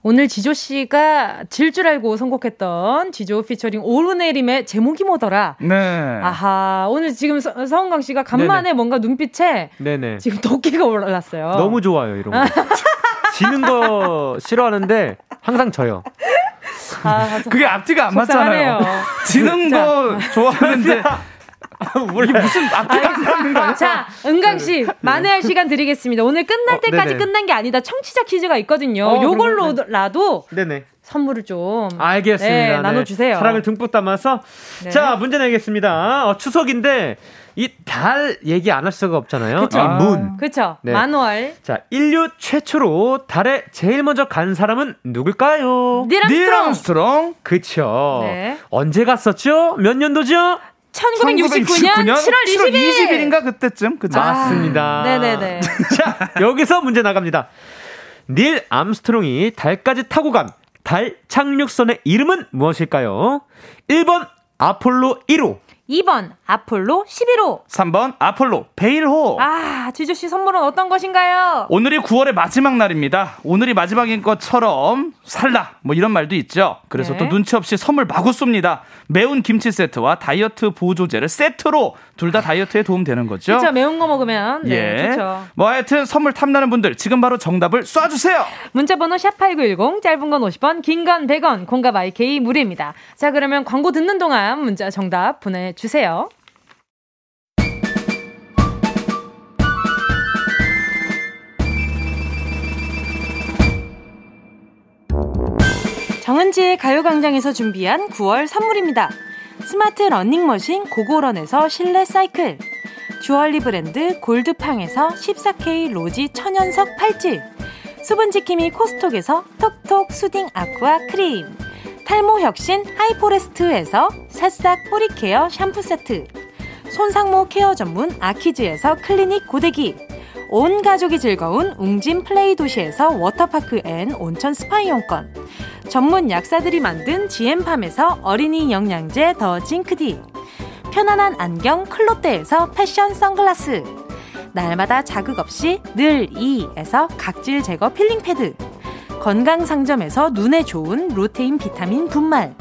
오늘 지조 씨가 질 줄 알고 선곡했던 지조 피처링 오르내림의 제목이 뭐더라? 네. 아하 오늘 지금 서, 서은강 씨가 간만에 뭔가 눈빛에 네네. 지금 도끼가 올랐어요. 너무 좋아요 이런 거. 지는 거 싫어하는데 항상 져요. 아, 그게 앞뒤가 안 속상하네요. 맞잖아요. 지는 거 좋아하는데 이게 무슨 맞는 거야? 자, 은강 씨, 만회할 시간 드리겠습니다. 오늘 끝날 어, 때까지 네네. 끝난 게 아니다. 청취자 퀴즈가 있거든요. 어, 요걸로라도 네네. 선물을 좀 알겠습니다. 네, 네. 나눠주세요. 사랑을 듬뿍 담아서. 네. 자, 문제 내겠습니다. 어, 추석인데, 이 달 얘기 안 할 수가 없잖아요. 그쵸. 이 문. 그쵸. 네. 만월. 자, 인류 최초로 달에 제일 먼저 간 사람은 누굴까요? 닐 암스트롱. 닐 암스트롱. 그쵸. 네. 언제 갔었죠? 몇 년도죠? 1969년 7월 20일. 20일인가 그때쯤 그죠? 맞습니다. 네네네. 자, 여기서 문제 나갑니다. 닐 암스트롱이 달까지 타고 간 달 착륙선의 이름은 무엇일까요? 1번 아폴로 1호, 2번 아폴로 11호. 3번 아폴로 베일호. 아, 지조 씨 선물은 어떤 것인가요? 오늘이 9월의 마지막 날입니다. 오늘이 마지막인 것처럼 살라 뭐 이런 말도 있죠. 그래서 네. 또 눈치 없이 선물 마구 쏩니다. 매운 김치 세트와 다이어트 보조제를 세트로 둘 다 다이어트에 도움 되는 거죠. 그쵸, 매운 거 먹으면. 네, 예. 그쵸. 뭐 하여튼 선물 탐나는 분들 지금 바로 정답을 쏴 주세요. 문자 번호 샵8910, 짧은 건 50원, 긴 건 100원, 공감 IK 무료입니다. 자, 그러면 광고 듣는 동안 문자 정답 보내 주세요. 정은지의 가요광장에서 준비한 9월 선물입니다. 스마트 러닝머신 고고런에서 실내 사이클. 주얼리 브랜드 골드팡에서 14K 로지 천연석 팔찌. 수분지킴이 코스톡에서 톡톡 soothing aqua 크림. 탈모 혁신 하이포레스트에서 새싹 뿌리 care 샴푸 세트. 손상모 care 전문 아키즈에서 클리닉 고데기. 온 가족이 즐거운 웅진 플레이 도시에서 워터파크 and 온천 스파 이용권. 전문 약사들이 만든 지엠팜에서 어린이 영양제 the zinc D. 편안한 안경 클로떼에서 패션 선글라스. 날마다 자극 없이 늘 이에서 각질 제거 필링 패드. 건강 상점에서 눈에 좋은 루테인 비타민 분말.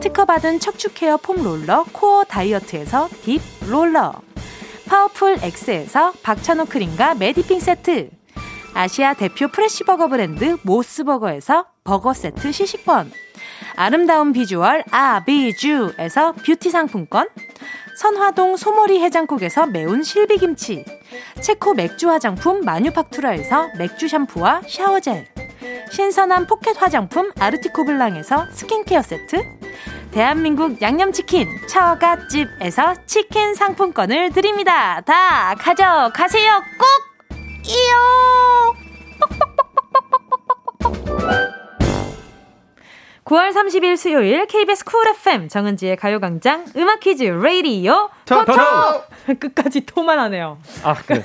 특허받은 척추 care foam roller 코어 다이어트에서 deep roller. 파워풀 X에서 박찬호 크림과 메디핑 세트. 아시아 대표 fresh버거 브랜드 모스버거에서 버거 세트 시식권. 아름다운 비주얼 아비주에서 뷰티 상품권. 선화동 소머리 해장국에서 매운 실비김치. 체코 맥주 화장품 마뉴팍투라에서 맥주 샴푸와 샤워젤. 신선한 포켓 화장품 아르티코 블랑에서 스킨케어 세트. 대한민국 양념치킨 처갓집에서 치킨 상품권을 드립니다. 다 가져가세요. 꼭! 이요! 9월 30일 수요일 KBS 쿨 FM 정은지의 가요광장 음악 퀴즈 레이디오 저, 토토 저, 끝까지 토만 하네요. 아, 그래.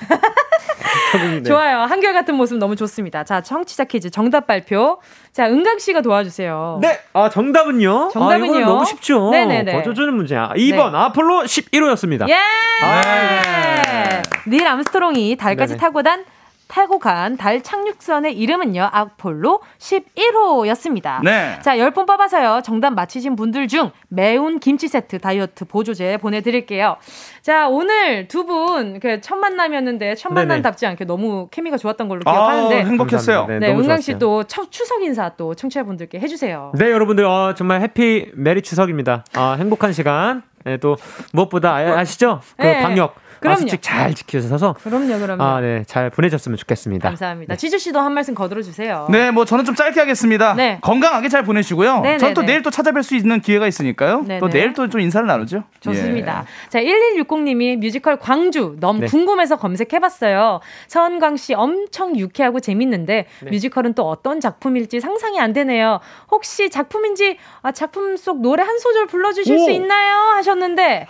네. 좋아요. 한결같은 모습 너무 좋습니다. 자, 청취자 퀴즈 정답 발표. 자, 은광 씨가 도와주세요. 네, 아, 정답은요? 정답은요? 아, 너무 쉽죠. 네네네. 거저주는 문제야. 2번, 네. 아폴로 11호였습니다. 예! 네. 닐 암스트롱이 달까지 네네. 타고 단 타고 간 달 착륙선의 이름은요, 아폴로 11호였습니다. 네. 자, 10분 뽑아서요, 정답 맞히신 분들 중 매운 김치 세트 다이어트 보조제 보내드릴게요. 자, 오늘 두 분, 그, 첫 만남이었는데, 첫. 만남답지 않게 너무 케미가 좋았던 걸로 아, 기억하는데. 행복했어요. 감사합니다. 네, 너무 은강 씨 좋았어요. 또첫 추석 인사 또 청취자분들께 해주세요. 네, 여러분들, 어, 정말 해피 메리 추석입니다. 아, 행복한 시간. 네, 또, 무엇보다 아, 아시죠? 그 네. 방역. 그럼요. 수칙 잘 지켜서 그럼요, 그럼요. 아, 네, 잘 보내줬으면 좋겠습니다. 감사합니다. 지주 씨도 한 말씀 거들어 주세요. 네, 뭐 저는 좀 짧게 하겠습니다. 네. 건강하게 잘 보내시고요. 네, 저는 또 네, 네. 내일 또 찾아뵐 수 있는 기회가 있으니까요. 네, 또 네. 내일 또 좀 인사를 나누죠. 좋습니다. 자, 1160님이 뮤지컬 광주 너무 네. 궁금해서 검색해봤어요. 서은광 씨 엄청 유쾌하고 재밌는데 뮤지컬은 또 어떤 작품일지 상상이 안 되네요. 혹시 작품인지 아, 작품 속 노래 한 소절 불러주실 오. 수 있나요? 하셨는데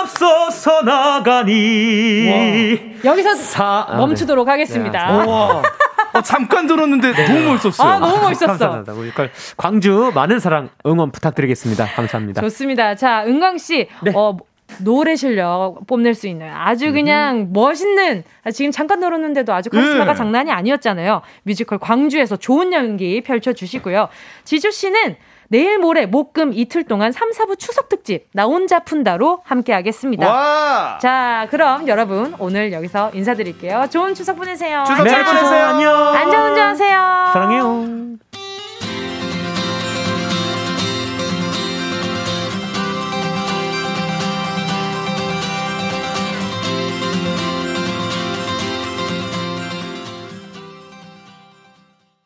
앞서서 나 가니 여기서 사- 아, 멈추도록 네. 하겠습니다. 네. 와, 어, 잠깐 들었는데 너무 멋있었어요. 아, 너무 멋있었어. 감사합니다. 뮤지컬 광주 많은 사랑 응원 부탁드리겠습니다. 감사합니다. 좋습니다. 자, 은광 씨, 네. 어, 노래 실력 뽐낼 수 있는 아주 그냥 멋있는 아, 지금 잠깐 들었는데도 아주 카리스마가 네. 장난이 아니었잖아요. 뮤지컬 광주에서 좋은 연기 펼쳐 주시고요. 지주 씨는 내일 모레 목금 이틀 동안 3, 4부 추석 특집 나 혼자 푼다로 함께 하겠습니다. 와! 자, 그럼 여러분 오늘 여기서 인사드릴게요. 좋은 추석 보내세요. 추석 잘 안녕. 보내세요. 안녕. 안전운전하세요. 사랑해요.